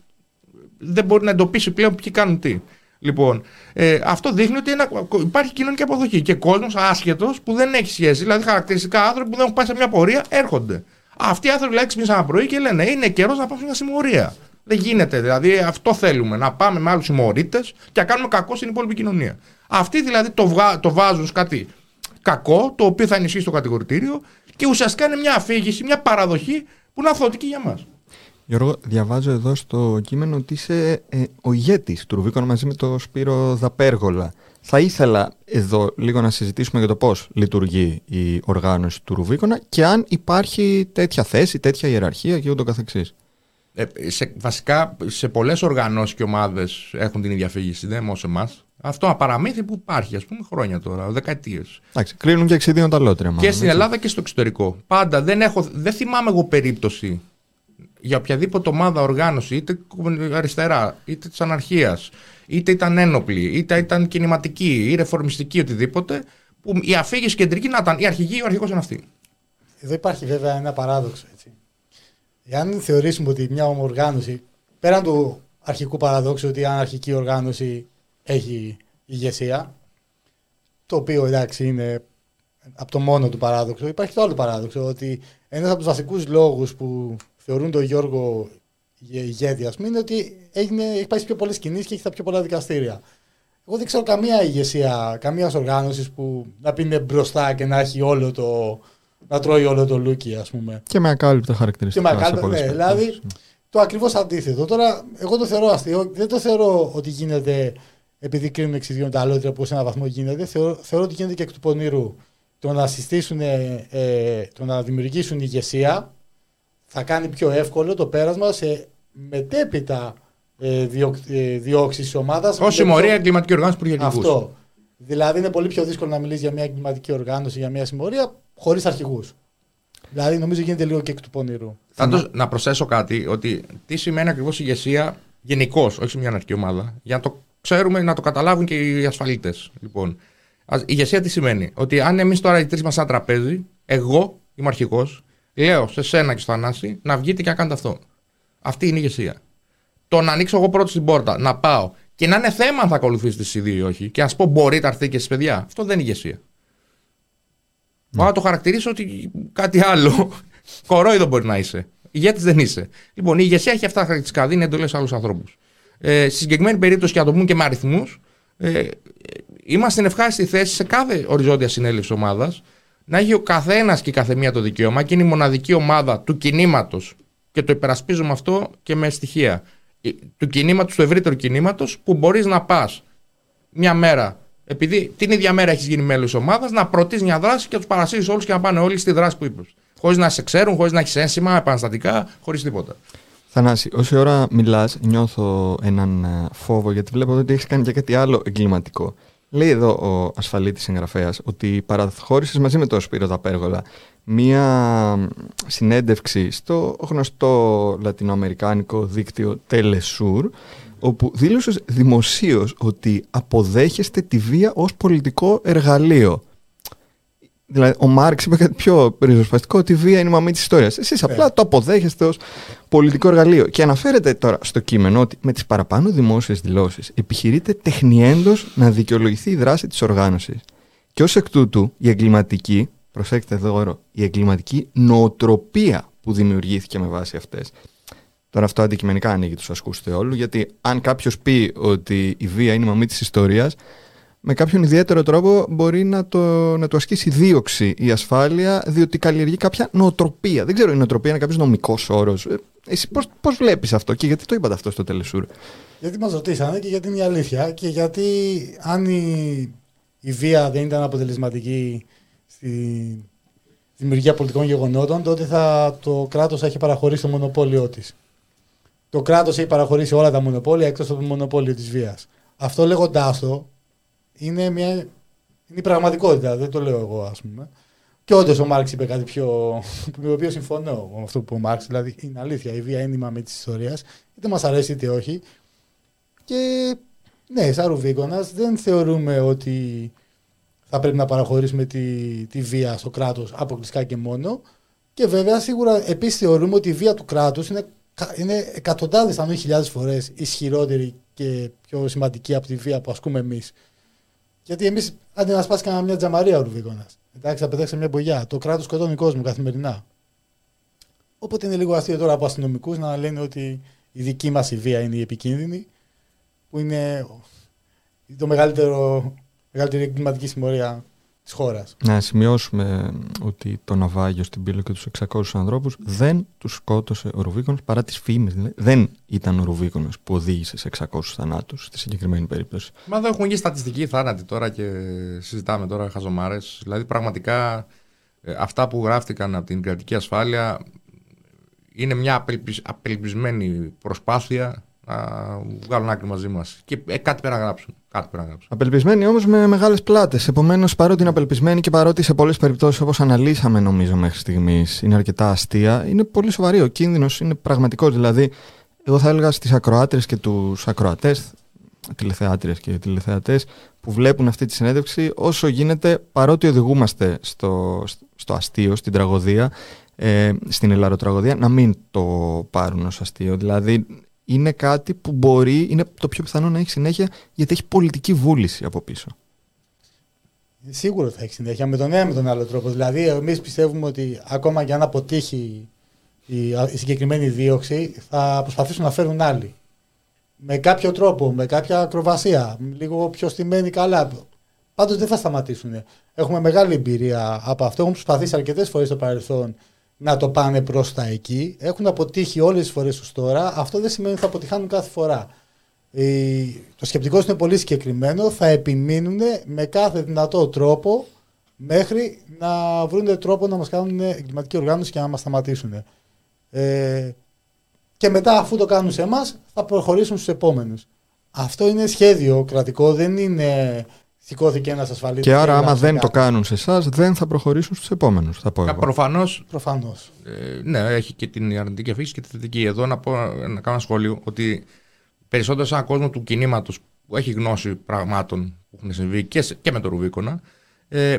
δεν μπορεί να εντοπίσει πλέον ποιοι κάνουν τι. Λοιπόν, ε, αυτό δείχνει ότι ένα, υπάρχει κοινωνική αποδοχή και κόσμος άσχετος που δεν έχει σχέση. Δηλαδή, χαρακτηριστικά άνθρωποι που δεν έχουν πάει σε μια πορεία έρχονται. Αυτοί οι άνθρωποι λέει ξυπνήσαν ένα πρωί και λένε Είναι καιρός να πάμε σε μια συμμορία. Δεν γίνεται. Δηλαδή, αυτό θέλουμε. Να πάμε με άλλους συμμορίτες και να κάνουμε κακό στην υπόλοιπη κοινωνία. Αυτοί δηλαδή το, βγα... το βάζουν κάτι κακό, το οποίο θα ενισχύσει το κατηγορητήριο και ουσιαστικά είναι μια αφήγηση, μια παραδοχή που είναι αθωτική για μας. Γιώργο, διαβάζω εδώ στο κείμενο ότι είσαι ε, ο ηγέτης του Ρουβίκονα μαζί με τον Σπύρο Δαπέργολα. Θα ήθελα εδώ λίγο να συζητήσουμε για το πώς λειτουργεί η οργάνωση του Ρουβίκονα και αν υπάρχει τέτοια θέση, τέτοια ιεραρχία και ούτω καθεξής. Ε, σε, βασικά σε πολλές οργανώσεις και ομάδες έχουν την ίδια αφήγηση, δεν μόνο σε εμάς. Αυτό ένα παραμύθι που υπάρχει, ας πούμε, χρόνια τώρα, δεκαετίες. Εντάξει, κλείνουν και εξειδίων τα λότρια. Μάλλον, και στην έτσι. Ελλάδα και στο εξωτερικό. Πάντα δεν, έχω, δεν θυμάμαι εγώ περίπτωση για οποιαδήποτε ομάδα οργάνωση, είτε αριστερά, είτε της αναρχίας, είτε ήταν ένοπλη, είτε ήταν κινηματική ή ρεφορμιστική, οτιδήποτε, που η αφήγηση κεντρική να ήταν η αρχηγή ή ο αρχηγός είναι αυτή. Εδώ υπάρχει βέβαια ένα παράδοξο. Έτσι. Εάν θεωρήσουμε ότι μια οργάνωση, πέραν του αρχικού παραδόξου ότι η αρχική οργάνωση έχει ηγεσία, το οποίο εντάξει είναι από το μόνο του παράδοξο. Υπάρχει το άλλο παράδοξο, ότι ένας από τους βασικούς λόγους που θεωρούν τον Γιώργο ηγέτη, ας πούμε, είναι ότι έγινε, έχει πάει σε πιο πολλές κινήσεις και έχει τα πιο πολλά δικαστήρια. Εγώ δεν ξέρω καμία ηγεσία καμία οργάνωσης που να πει μπροστά και να έχει όλο το. να τρώει όλο το λούκι, ας πούμε. Και με ακάλυπτα χαρακτηριστικά. Και με ακάλυπτα, ναι. Δηλαδή το ακριβώς αντίθετο. Τώρα, εγώ το θεωρώ αστείο. Δεν το θεωρώ ότι γίνεται επειδή κρίνουν εξειδικεύουν τα αλότρια που σε έναν βαθμό γίνεται, θεωρώ, θεωρώ ότι γίνεται και εκ του πονηρού. Το να συστήσουν, ε, ε, το να δημιουργήσουν ηγεσία θα κάνει πιο εύκολο το πέρασμα σε μετέπειτα ε, ε διώξεις της ομάδας. Ω συμμορία, εγκληματική οργάνωση που Αυτό. Δηλαδή είναι πολύ πιο δύσκολο να μιλήσει για μια εγκληματική οργάνωση, για μια συμμορία, χωρίς αρχηγούς. Δηλαδή νομίζω γίνεται λίγο και εκ του πονηρού. Πάντω να προσθέσω κάτι, ότι τι σημαίνει ακριβώς ηγεσία γενικώς, όχι σε μια αναρχική ομάδα, για να το ξέρουμε να το καταλάβουν και οι ασφαλίτες. Λοιπόν, η ηγεσία τι σημαίνει; Ότι αν εμείς τώρα οι τρεις μας ένα τραπέζι, εγώ είμαι αρχηγός, λέω σε σένα και στο Ανάση να βγείτε και να κάνετε αυτό. Αυτή είναι η ηγεσία. Το να ανοίξω εγώ πρώτος την πόρτα, να πάω και να είναι θέμα αν θα ακολουθήσετε εσεί δύο ή όχι, και να σου πω μπορείτε να έρθετε και εσείς παιδιά, αυτό δεν είναι ηγεσία. Ναι. να το χαρακτηρίσω ότι κάτι άλλο. Κορόιδο μπορεί να είσαι. Ηγέτης δεν είσαι. Λοιπόν, η ηγεσία έχει αυτά τα χαρακτηριστικά. Δίνει εντολές σε άλλους ανθρώπους. Ε, στη συγκεκριμένη περίπτωση, και να το πούμε και με αριθμούς, ε, είμαστε στην ευχάριστη θέση σε κάθε οριζόντια συνέλευση ομάδας να έχει ο καθένας και η καθεμία το δικαίωμα και είναι η μοναδική ομάδα του κινήματος και το υπερασπίζουμε αυτό και με στοιχεία. Ε, του κινήματος, του ευρύτερου κινήματος, που μπορείς να πας μια μέρα επειδή την ίδια μέρα έχεις γίνει μέλος της ομάδας, να προτείνει μια δράση και τους παρασύρεις όλους και να πάνε όλοι στη δράση που είπες. Χωρίς να σε ξέρουν, χωρίς να έχεις ένσημα, επαναστατικά, χωρίς τίποτα. Θανάση, όση ώρα μιλάς, νιώθω έναν ε, φόβο γιατί βλέπω ότι έχεις κάνει και κάτι άλλο εγκληματικό. Λέει εδώ ο ασφαλίτης εγγραφέα ότι παραχώρησε μαζί με τον Σπύρο Ταπέργολα μία συνέντευξη στο γνωστό λατινοαμερικάνικο δίκτυο Telesur όπου δήλωσες δημοσίως ότι αποδέχεστε τη βία ως πολιτικό εργαλείο. Δηλαδή, ο Μάρξ είπε κάτι πιο ριζοσπαστικό, ότι η βία είναι η μαμή της ιστορίας. Εσείς απλά το αποδέχεστε ως πολιτικό εργαλείο. Και αναφέρεται τώρα στο κείμενο ότι με τις παραπάνω δημόσιες δηλώσεις επιχειρείται τεχνιέντος να δικαιολογηθεί η δράση της οργάνωσης. Και ως εκ τούτου, η εγκληματική, προσέξτε εδώ η εγκληματική νοοτροπία που δημιουργήθηκε με βάση αυτές. Τώρα αυτό αντικειμενικά ανοίγει τους ασκούς όλου, γιατί αν κάποιος πει ότι η βία είναι η μαμή της ιστορίας, με κάποιον ιδιαίτερο τρόπο μπορεί να, το, να του ασκήσει δίωξη η ασφάλεια, διότι καλλιεργεί κάποια νοοτροπία. Δεν ξέρω, η νοοτροπία είναι κάποιος νομικός όρος. Ε, εσύ πώς πώς βλέπεις αυτό και γιατί το είπατε αυτό στο Τελεσούρ; Γιατί μας ρωτήσανε και γιατί είναι η αλήθεια. Και γιατί αν η, η βία δεν ήταν αποτελεσματική στη δημιουργία πολιτικών γεγονότων, τότε θα, το κράτος θα έχει παραχωρήσει το μονοπόλιο της. Το κράτος έχει παραχωρήσει όλα τα μονοπόλια εκτός από το μονοπόλιο της βίας. Αυτό λέγοντάς το, είναι, μια, είναι η πραγματικότητα, δεν το λέω εγώ ας πούμε. Και όντως ο Μάρξ είπε κάτι πιο. με το οποίο συμφωνώ με αυτό που είπε ο Μάρξ. Δηλαδή είναι αλήθεια, η βία είναι η μαμή της ιστορίας, είτε μας αρέσει είτε όχι. Και ναι, σαν Ρουβίκονας δεν θεωρούμε ότι θα πρέπει να παραχωρήσουμε τη, τη βία στο κράτος αποκλειστικά και μόνο. Και βέβαια σίγουρα επίσης θεωρούμε ότι η βία του κράτους είναι, είναι εκατοντάδες αν όχι χιλιάδες φορές ισχυρότερη και πιο σημαντική από τη βία που ασκούμε εμείς γιατί εμείς, αντί να σπάσει κανένα μια τζαμαρία ο Ρουβίκονα. Εντάξει, θα πετάξει μια μπογιά. Το κράτος σκοτώνει κόσμο καθημερινά. Οπότε είναι λίγο αστείο τώρα από αστυνομικούς να λένε ότι η δική μας η βία είναι η επικίνδυνη, που είναι το μεγαλύτερο, μεγαλύτερη εγκληματική συμμορία της χώρας. Να σημειώσουμε ότι το ναυάγιο στην Πύλο και τους 600 ανθρώπους δεν τους σκότωσε ο Ρουβίκονο παρά τις φήμες. Δηλαδή. Δεν ήταν ο Ρουβίκονο που οδήγησε σε 600 θανάτους στη συγκεκριμένη περίπτωση. Μα εδώ έχουμε γίνει στατιστική θάνατη τώρα και συζητάμε τώρα χαζομάρες. Δηλαδή πραγματικά ε, αυτά που γράφτηκαν από την κρατική ασφάλεια είναι μια απελπισμένη προσπάθεια να βγάλουν άκρη μαζί μας. Και ε, κάτι πέρα να γράψουν. Κάτι πέρα να γράψουν. Απελπισμένοι όμως με μεγάλες πλάτες. Επομένως, παρότι είναι απελπισμένοι και παρότι σε πολλές περιπτώσεις, όπως αναλύσαμε νομίζω μέχρι στιγμής, είναι αρκετά αστεία, είναι πολύ σοβαρή. Ο κίνδυνος είναι πραγματικός. Δηλαδή, εγώ θα έλεγα στις ακροάτρε και τους ακροατές, τηλεθεάτριες και τηλεθεατές, που βλέπουν αυτή τη συνέντευξη, όσο γίνεται, παρότι οδηγούμαστε στο, στο αστείο, στην τραγωδία, ε, στην ελλαροτραγωδία, να μην το πάρουν ως αστείο. Δηλαδή είναι κάτι που μπορεί, είναι το πιο πιθανό να έχει συνέχεια γιατί έχει πολιτική βούληση από πίσω. Σίγουρο θα έχει συνέχεια με τον ένα με τον άλλο τρόπο. Δηλαδή, εμείς πιστεύουμε ότι ακόμα και αν αποτύχει η, η συγκεκριμένη δίωξη, θα προσπαθήσουν να φέρουν άλλοι. Με κάποιο τρόπο, με κάποια ακροβασία, λίγο πιο στημένη καλά. Πάντως δεν θα σταματήσουν. Έχουμε μεγάλη εμπειρία από αυτό. Έχουμε προσπαθήσει αρκετές φορές στο παρελθόν να το πάνε προς τα εκεί. Έχουν αποτύχει όλες τις φορές τους τώρα. Αυτό δεν σημαίνει ότι θα αποτυχάνουν κάθε φορά. Το σκεπτικό είναι πολύ συγκεκριμένο. Θα επιμείνουν με κάθε δυνατό τρόπο μέχρι να βρουν τρόπο να μας κάνουν εγκληματική οργάνωση και να μας σταματήσουν. Ε, και μετά, αφού το κάνουν σε εμάς, θα προχωρήσουν στους επόμενους. Αυτό είναι σχέδιο κρατικό, δεν είναι σηκώθηκε ένας ασφαλή. Και άρα, άμα δεν το κάνουν σε εσάς, δεν θα προχωρήσουν στους επόμενους. Προφανώς. Προφανώς. Ε, ναι, έχει και την αρνητική αφήση και τη θετική. Εδώ να, πω, να κάνω ένα σχόλιο ότι περισσότερο σε έναν κόσμο του κινήματος που έχει γνώση πραγμάτων που έχουν συμβεί και, και με το Ρουβίκονα, ε,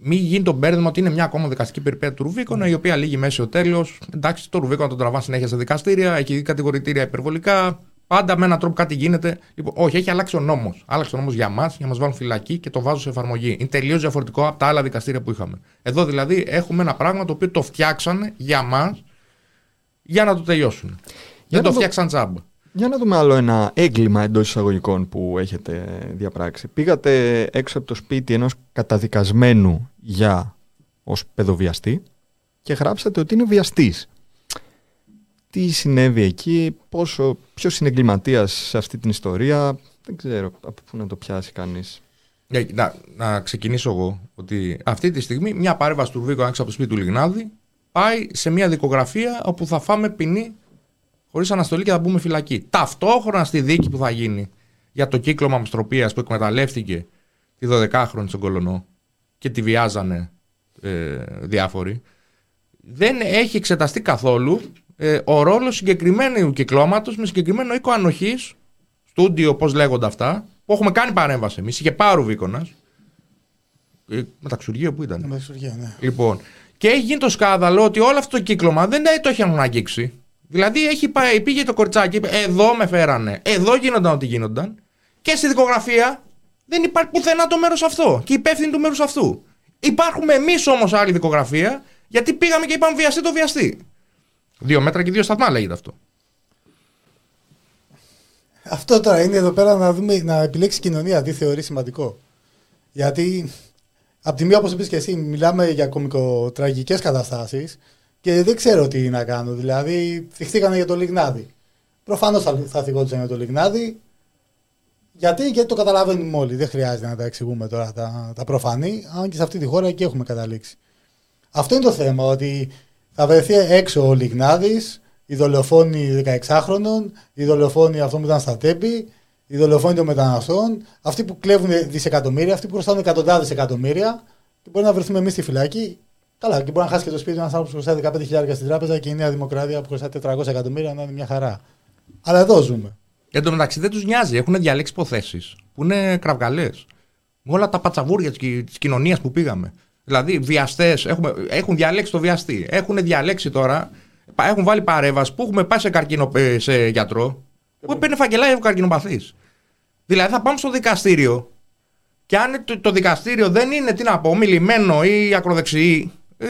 μην γίνει το μπέρδεμα ότι είναι μια ακόμα δικαστική περιπέτεια του Ρουβίκονα, η οποία λύγει μέσα ο τέλος. Εντάξει, το Ρουβίκονα τον τραβά συνέχεια σε δικαστήρια, έχει κατηγορητήρια υπερβολικά. Πάντα με έναν τρόπο κάτι γίνεται. Λοιπόν, όχι, έχει αλλάξει ο νόμος. Άλλαξε ο νόμος για μας, για να μας βάλουν φυλακή και το βάζω σε εφαρμογή. Είναι τελείως διαφορετικό από τα άλλα δικαστήρια που είχαμε. Εδώ δηλαδή έχουμε ένα πράγμα το οποίο το φτιάξανε για μας για να το τελειώσουν. Για Δεν το φτιάξαν τζάμπα. Για να δούμε άλλο ένα έγκλημα εντός εισαγωγικών που έχετε διαπράξει. Πήγατε έξω από το σπίτι ενός καταδικασμένου για ως παιδοβιαστή και γράψατε ότι είναι βιαστής τι συνέβη εκεί, πόσο, ποιος είναι εγκληματίας σε αυτή την ιστορία, δεν ξέρω από πού να το πιάσει κανείς. Ε, Να, να ξεκινήσω εγώ. Ότι αυτή τη στιγμή μια παρέμβαση του Ρουβίκο έξω από το σπίτι του Λιγνάδη πάει σε μια δικογραφία όπου θα φάμε ποινή χωρίς αναστολή και θα μπούμε φυλακή. Ταυτόχρονα στη δίκη που θα γίνει για το κύκλωμα αμστροπία που εκμεταλλεύτηκε τη 12χρονη στον Κολονό και τη βιάζανε ε, διάφοροι, δεν έχει εξεταστεί καθόλου ε, ο ρόλος συγκεκριμένου κυκλώματος με συγκεκριμένο οίκο ανοχής, στούντιο, πώς λέγονται αυτά, που έχουμε κάνει παρέμβαση εμείς. Είχε πάρει ο Ρουβίκονα. Ε, μεταξουργείο που ήταν. Με εξουργία, ναι. Λοιπόν, και έχει γίνει το σκάνδαλο ότι όλο αυτό το κύκλωμα δεν το έχουν αγγίξει. Δηλαδή έχει πάει, πήγε το κοριτσάκι, είπε, εδώ με φέρανε, εδώ γίνονταν ό,τι γίνονταν. Και στη δικογραφία δεν υπάρχει πουθενά το μέρος αυτό. Και υπεύθυνοι του μέρους αυτού. Υπάρχουμε εμείς όμως άλλη δικογραφία, γιατί πήγαμε και είπαμε βιαστή το βιαστή. Δύο μέτρα και δύο σταθμά λέγεται αυτό. Αυτό τώρα είναι εδώ πέρα να, δούμε, να επιλέξει η κοινωνία τι θεωρεί σημαντικό. Γιατί από τη μία, όπως είπες και εσύ, μιλάμε για κομικοτραγικές καταστάσεις και δεν ξέρω τι να κάνω. Δηλαδή, θυχτήκανε για το Λιγνάδι. Προφανώς θα, θα θυγόντουσαν για το Λιγνάδι. Γιατί, γιατί το καταλαβαίνουμε όλοι. Δεν χρειάζεται να τα εξηγούμε τώρα τα, τα προφανή. Αν και σε αυτή τη χώρα εκεί έχουμε καταλήξει. Αυτό είναι το θέμα, ότι θα βρεθεί έξω ο Λιγνάδης, οι δολοφόνοι 16χρονων, οι δολοφόνοι αυτό που ήταν στα τέμπη, οι δολοφόνοι των μεταναστών, αυτοί που κλέβουν δισεκατομμύρια, αυτοί που χρωστάνε εκατοντάδες εκατομμύρια και μπορεί να βρεθούμε εμείς στη φυλακή. Καλά, και μπορεί να χάσει και το σπίτι ένας άνθρωπος που χρωστάει 15.000 στην τράπεζα και η Νέα Δημοκρατία που χρωστάει 400 εκατομμύρια να είναι μια χαρά. Αλλά εδώ ζούμε. Εν τω μεταξύ δεν τους νοιάζει. Έχουν διαλέξει υποθέσεις που είναι κραυγαλές. Με όλα τα πατσαβούρια της κοινωνίας που πήγαμε. Δηλαδή, βιαστές έχουν διαλέξει το βιαστή. Έχουν διαλέξει τώρα, έχουν βάλει παρέμβαση που έχουμε πάει σε, καρκίνο, ε, σε γιατρό που έπαιρνε φακελάκι ο καρκινοπαθής. Δηλαδή, θα πάμε στο δικαστήριο και αν το, το δικαστήριο δεν είναι, τι να πω, μιλημένο ή ακροδεξιή, ε,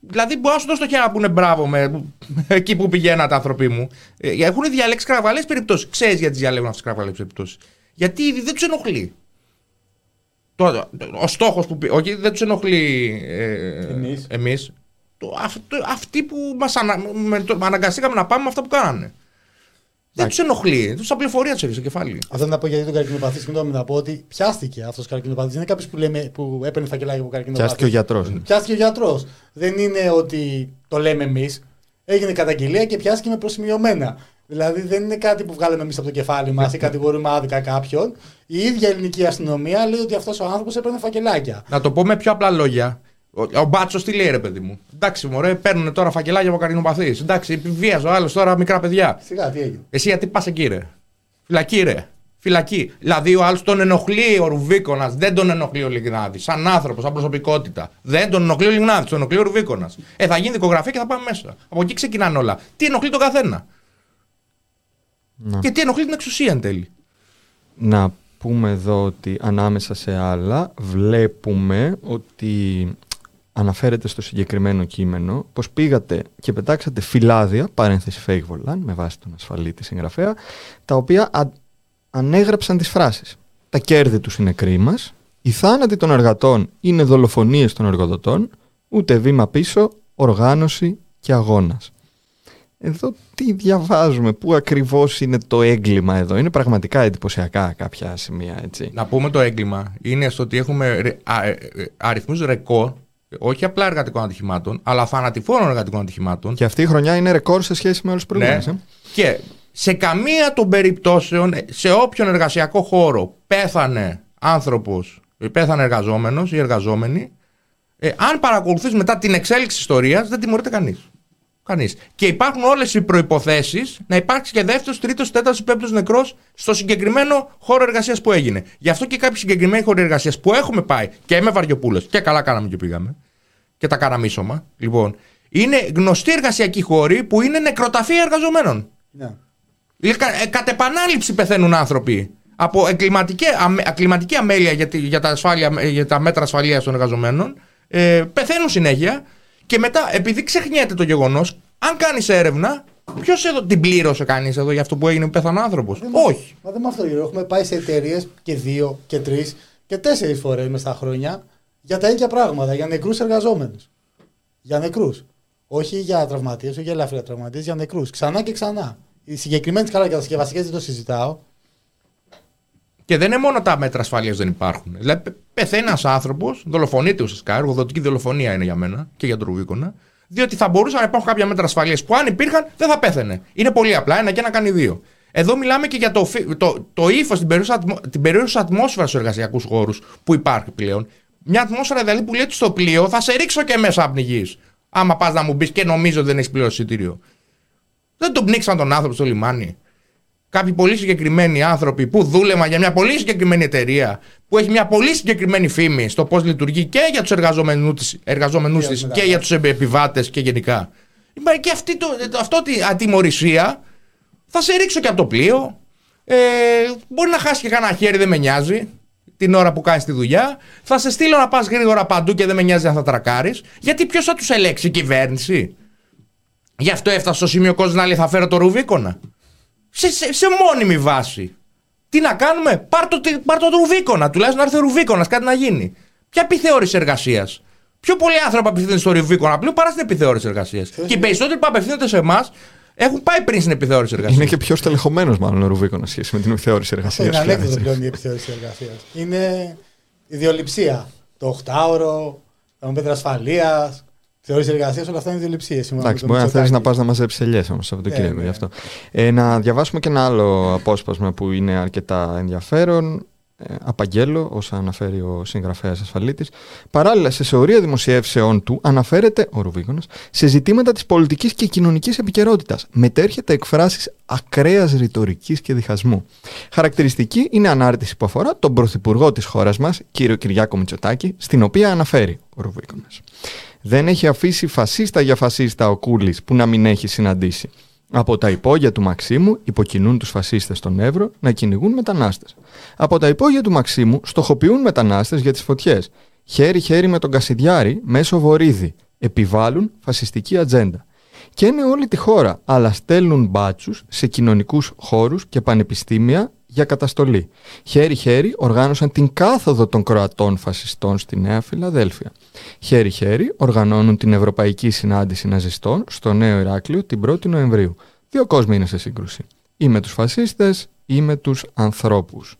δηλαδή μπορεί να σου δώσει το χέρι που είναι μπράβο με, εκεί που πηγαίνατε, άνθρωποι μου. Ε, έχουν διαλέξει κραυγαλές περιπτώσεις. Ξέρεις γιατί διαλέγουν αυτές τις κραυγαλές περιπτώσεις. Γιατί δεν τους ενοχλεί. Το, ο στόχος που. πει- Όχι, δεν τους ενοχλεί ε, Εμείς. εμείς. Το, αυτό, αυτοί που μας ανα, με, το, αναγκαστήκαμε να πάμε με αυτά που κάνανε. Δεν τους ενοχλεί. Τους απληφορία τους στο κεφάλι. Αυτό να πω γιατί τον καρκινοπαθή, συγγνώμη να πω ότι πιάστηκε αυτός ο καρκινοπαθής. Δεν είναι κάποιος που, λέμε, που έπαιρνε φακελάκι από καρκινοπαθή. Πιάστηκε ο γιατρός. Πιάστηκε ο γιατρός. Δεν είναι ότι το λέμε εμείς. Έγινε καταγγελία και πιάστηκε με προσημειωμένα. Δηλαδή δεν είναι κάτι που βγάλαμε εμείς από το κεφάλι μας ή κατηγορούμε άδικα κάποιον. Η ίδια ελληνική αστυνομία λέει ότι αυτός ο άνθρωπος έπαιρνε φακελάκια. Να το πω με πιο απλά λόγια. Ο, ο Μπάτσος τι λέει, ρε παιδί μου; Εντάξει, μωρέ, παίρνουν τώρα φακελάκια από καρκινοπαθεί. Εντάξει, βίαζε ο άλλος τώρα μικρά παιδιά. Σιγά, τι έγινε; Εσύ γιατί πας εκεί, ρε; Φυλακή, ρε. Φυλακή. Δηλαδή ο άλλος τον ενοχλεί ο Ρουβίκονας, δεν τον ενοχλεί ο Λιγνάδης. Σαν άνθρωπο, σαν προσωπικότητα. Δεν τον ενοχλεί ο Λιγνάδης, τον ενοχλεί ο Ρουβίκονας. Ε, θα γίνει δικογραφία και θα πάμε μέσα. Από εκεί ξεκινάνε όλα. Τι ενοχλεί τον καθένα; Να. Και τι ενοχλεί την εξουσία εν τέλει. Να πούμε εδώ ότι ανάμεσα σε άλλα βλέπουμε ότι αναφέρεται στο συγκεκριμένο κείμενο πως πήγατε και πετάξατε φυλάδια, παρένθεση fake volant, με βάση τον ασφαλίτη συγγραφέα, τα οποία α- ανέγραψαν τις φράσεις. Τα κέρδη τους είναι κρίμας, οι θάνατοι των εργατών είναι δολοφονίες των εργοδοτών, ούτε βήμα πίσω, οργάνωση και αγώνας. Εδώ τι διαβάζουμε, πού ακριβώς είναι το έγκλημα εδώ; Είναι πραγματικά εντυπωσιακά κάποια σημεία, έτσι. Να πούμε το έγκλημα είναι στο ότι έχουμε ρε- α- ε, ε, αριθμούς ρεκόρ, όχι απλά εργατικών ατυχημάτων, αλλά θανατηφόρων εργατικών ατυχημάτων. Και αυτή η χρονιά είναι ρεκόρ σε σχέση με όλους τους προηγούμενους. Ναι. ε. Και σε καμία των περιπτώσεων, σε όποιον εργασιακό χώρο πέθανε άνθρωπος, πέθανε εργαζόμενος ή εργαζόμενη, ε, αν παρακολουθείς μετά την εξέλιξη της ιστορίας, δεν τιμωρείται κανείς. Κανείς. Και υπάρχουν όλες οι προϋποθέσεις να υπάρξει και δεύτερος, τρίτος, τέταρτος, πέμπτος νεκρός στο συγκεκριμένο χώρο εργασίας που έγινε. Γι' αυτό και κάποιοι συγκεκριμένοι χώροι εργασίας που έχουμε πάει και με Βαριοπούλος και καλά κάναμε και πήγαμε και τα κάναμε ίσωμα, λοιπόν, είναι γνωστοί εργασιακοί χώροι που είναι νεκροταφεία εργαζομένων. Ναι. Δηλαδή, κα- ε, κατ' επανάληψη πεθαίνουν άνθρωποι από εγκληματική, αμε- εγκληματική αμέλεια για, τη- για, τα ασφάλεια, για τα μέτρα ασφαλείας των εργαζομένων. Ε, πεθαίνουν συνέχεια και μετά, επειδή ξεχνιέται το γεγονός, αν κάνεις έρευνα, ποιος εδώ την πλήρωσε κανείς εδώ για αυτό που έγινε που πέθανε άνθρωπος; Όχι. Μα δεν με αυτό γύρω. Έχουμε πάει σε εταιρείες και δύο και τρεις και τέσσερις φορές μες στα χρόνια για τα ίδια πράγματα. Για νεκρούς εργαζόμενους. Για νεκρούς. Όχι για τραυματίες, όχι για ελαφριά τραυματίες, για νεκρούς. Ξανά και ξανά. Οι συγκεκριμένες καλά κατασκευαστικές δεν το συζητάω. Και δεν είναι μόνο τα μέτρα ασφαλεία δεν υπάρχουν. Δηλαδή, πεθαίνει ένας άνθρωπος, δολοφονείται ουσιαστικά, εργοδοτική δολοφονία είναι για μένα και για τον Ρουβίκονα, διότι θα μπορούσαν να υπάρχουν κάποια μέτρα ασφαλεία που αν υπήρχαν δεν θα πέθαινε. Είναι πολύ απλά, ένα και ένα κάνει δύο. Εδώ μιλάμε και για το, το, το ύφος, την περίοδο ατμόσφαιρα στους εργασιακούς χώρους που υπάρχει πλέον. Μια ατμόσφαιρα δηλαδή που λέει στο πλοίο θα σε ρίξω και μέσα από πνιγή. Άμα πας να μου μπει και νομίζω ότι δεν έχεις πληρώσει εισιτήριο. Δεν τον πνίξαν τον άνθρωπο στο λιμάνι. Κάποιοι πολύ συγκεκριμένοι άνθρωποι που δούλευαν για μια πολύ συγκεκριμένη εταιρεία, που έχει μια πολύ συγκεκριμένη φήμη στο πώς λειτουργεί και για τους εργαζόμενου της και για τους επιβάτες και γενικά. Και αυτή το, αυτό τη ατιμορρησία θα σε ρίξω και από το πλοίο. Ε, μπορεί να χάσει και κανένα χέρι, δεν με νοιάζει την ώρα που κάνεις τη δουλειά. Θα σε στείλω να πας γρήγορα παντού και δεν με νοιάζει αν θα τρακάρεις. Γιατί ποιος θα τους ελέξει, η κυβέρνηση; Γι' αυτό έφτασε στο σημείο κόσμο να λέει θα φέρω το Ρουβίκονα. Σε, σε, σε μόνιμη βάση. Τι να κάνουμε, πάρ το, πάρ το Ρουβίκονα. Τουλάχιστον να έρθει ο Ρουβίκονας, κάτι να γίνει. Ποια επιθεώρηση εργασίας; Πιο πολλοί άνθρωποι απευθύνονται στο Ρουβίκονα πλέον παρά στην επιθεώρηση εργασίας. Και οι περισσότεροι που απευθύνονται σε εμάς έχουν πάει πριν στην επιθεώρηση εργασίας. Είναι και πιο στελεχωμένος, μάλλον ο Ρουβίκονας σχέση με την επιθεώρηση εργασίας. Είναι ανέκδοτο πλέον η επιθεώρηση εργασίας. Είναι ιδιοληψία. Το 8ωρο, τα μέτρα ασφαλείας, θεωρήσει εργασία, όλα αυτά είναι ιδιοληψίε. Εντάξει, μπορεί να θέλεις να πας να μαζέψεις ελιές όμως Σαββατοκύριακο ναι, γι' αυτό. Ε, να διαβάσουμε και ένα άλλο απόσπασμα που είναι αρκετά ενδιαφέρον. Ε, απαγγέλω, όσα αναφέρει ο συγγραφέας Ασφαλίτης. Παράλληλα, σε σεωρία δημοσιεύσεών του αναφέρεται ο Ρουβίγονα σε ζητήματα της πολιτικής και κοινωνικής επικαιρότητας. Μετέρχεται εκφράσεις ακραίας ρητορικής και διχασμού. Χαρακτηριστική είναι ανάρτηση που αφορά τον πρωθυπουργό της χώρας μας, κύριο Κυριάκο Μητσοτάκη, στην οποία αναφέρει ο Ρουβίγονα. Δεν έχει αφήσει φασίστα για φασίστα ο Κούλης που να μην έχει συναντήσει. Από τα υπόγεια του Μαξίμου υποκινούν τους φασίστες στον Εύρο να κυνηγούν μετανάστες. Από τα υπόγεια του Μαξίμου στοχοποιούν μετανάστες για τις φωτιές. Χέρι-χέρι με τον Κασιδιάρη μέσω βορίδι. Επιβάλλουν φασιστική ατζέντα. Και είναι όλη τη χώρα, αλλά στέλνουν μπάτσους σε κοινωνικούς χώρους και πανεπιστήμια για καταστολή. Χέρι-χέρι οργάνωσαν την κάθοδο των Κροατών φασιστών στη Νέα Φιλαδέλφια. Χέρι-χέρι οργανώνουν την Ευρωπαϊκή Συνάντηση Ναζιστών στο Νέο Ηράκλειο την 1η Νοεμβρίου. Δύο κόσμοι είναι σε σύγκρουση. Ή με τους φασίστες ή με τους ανθρώπους.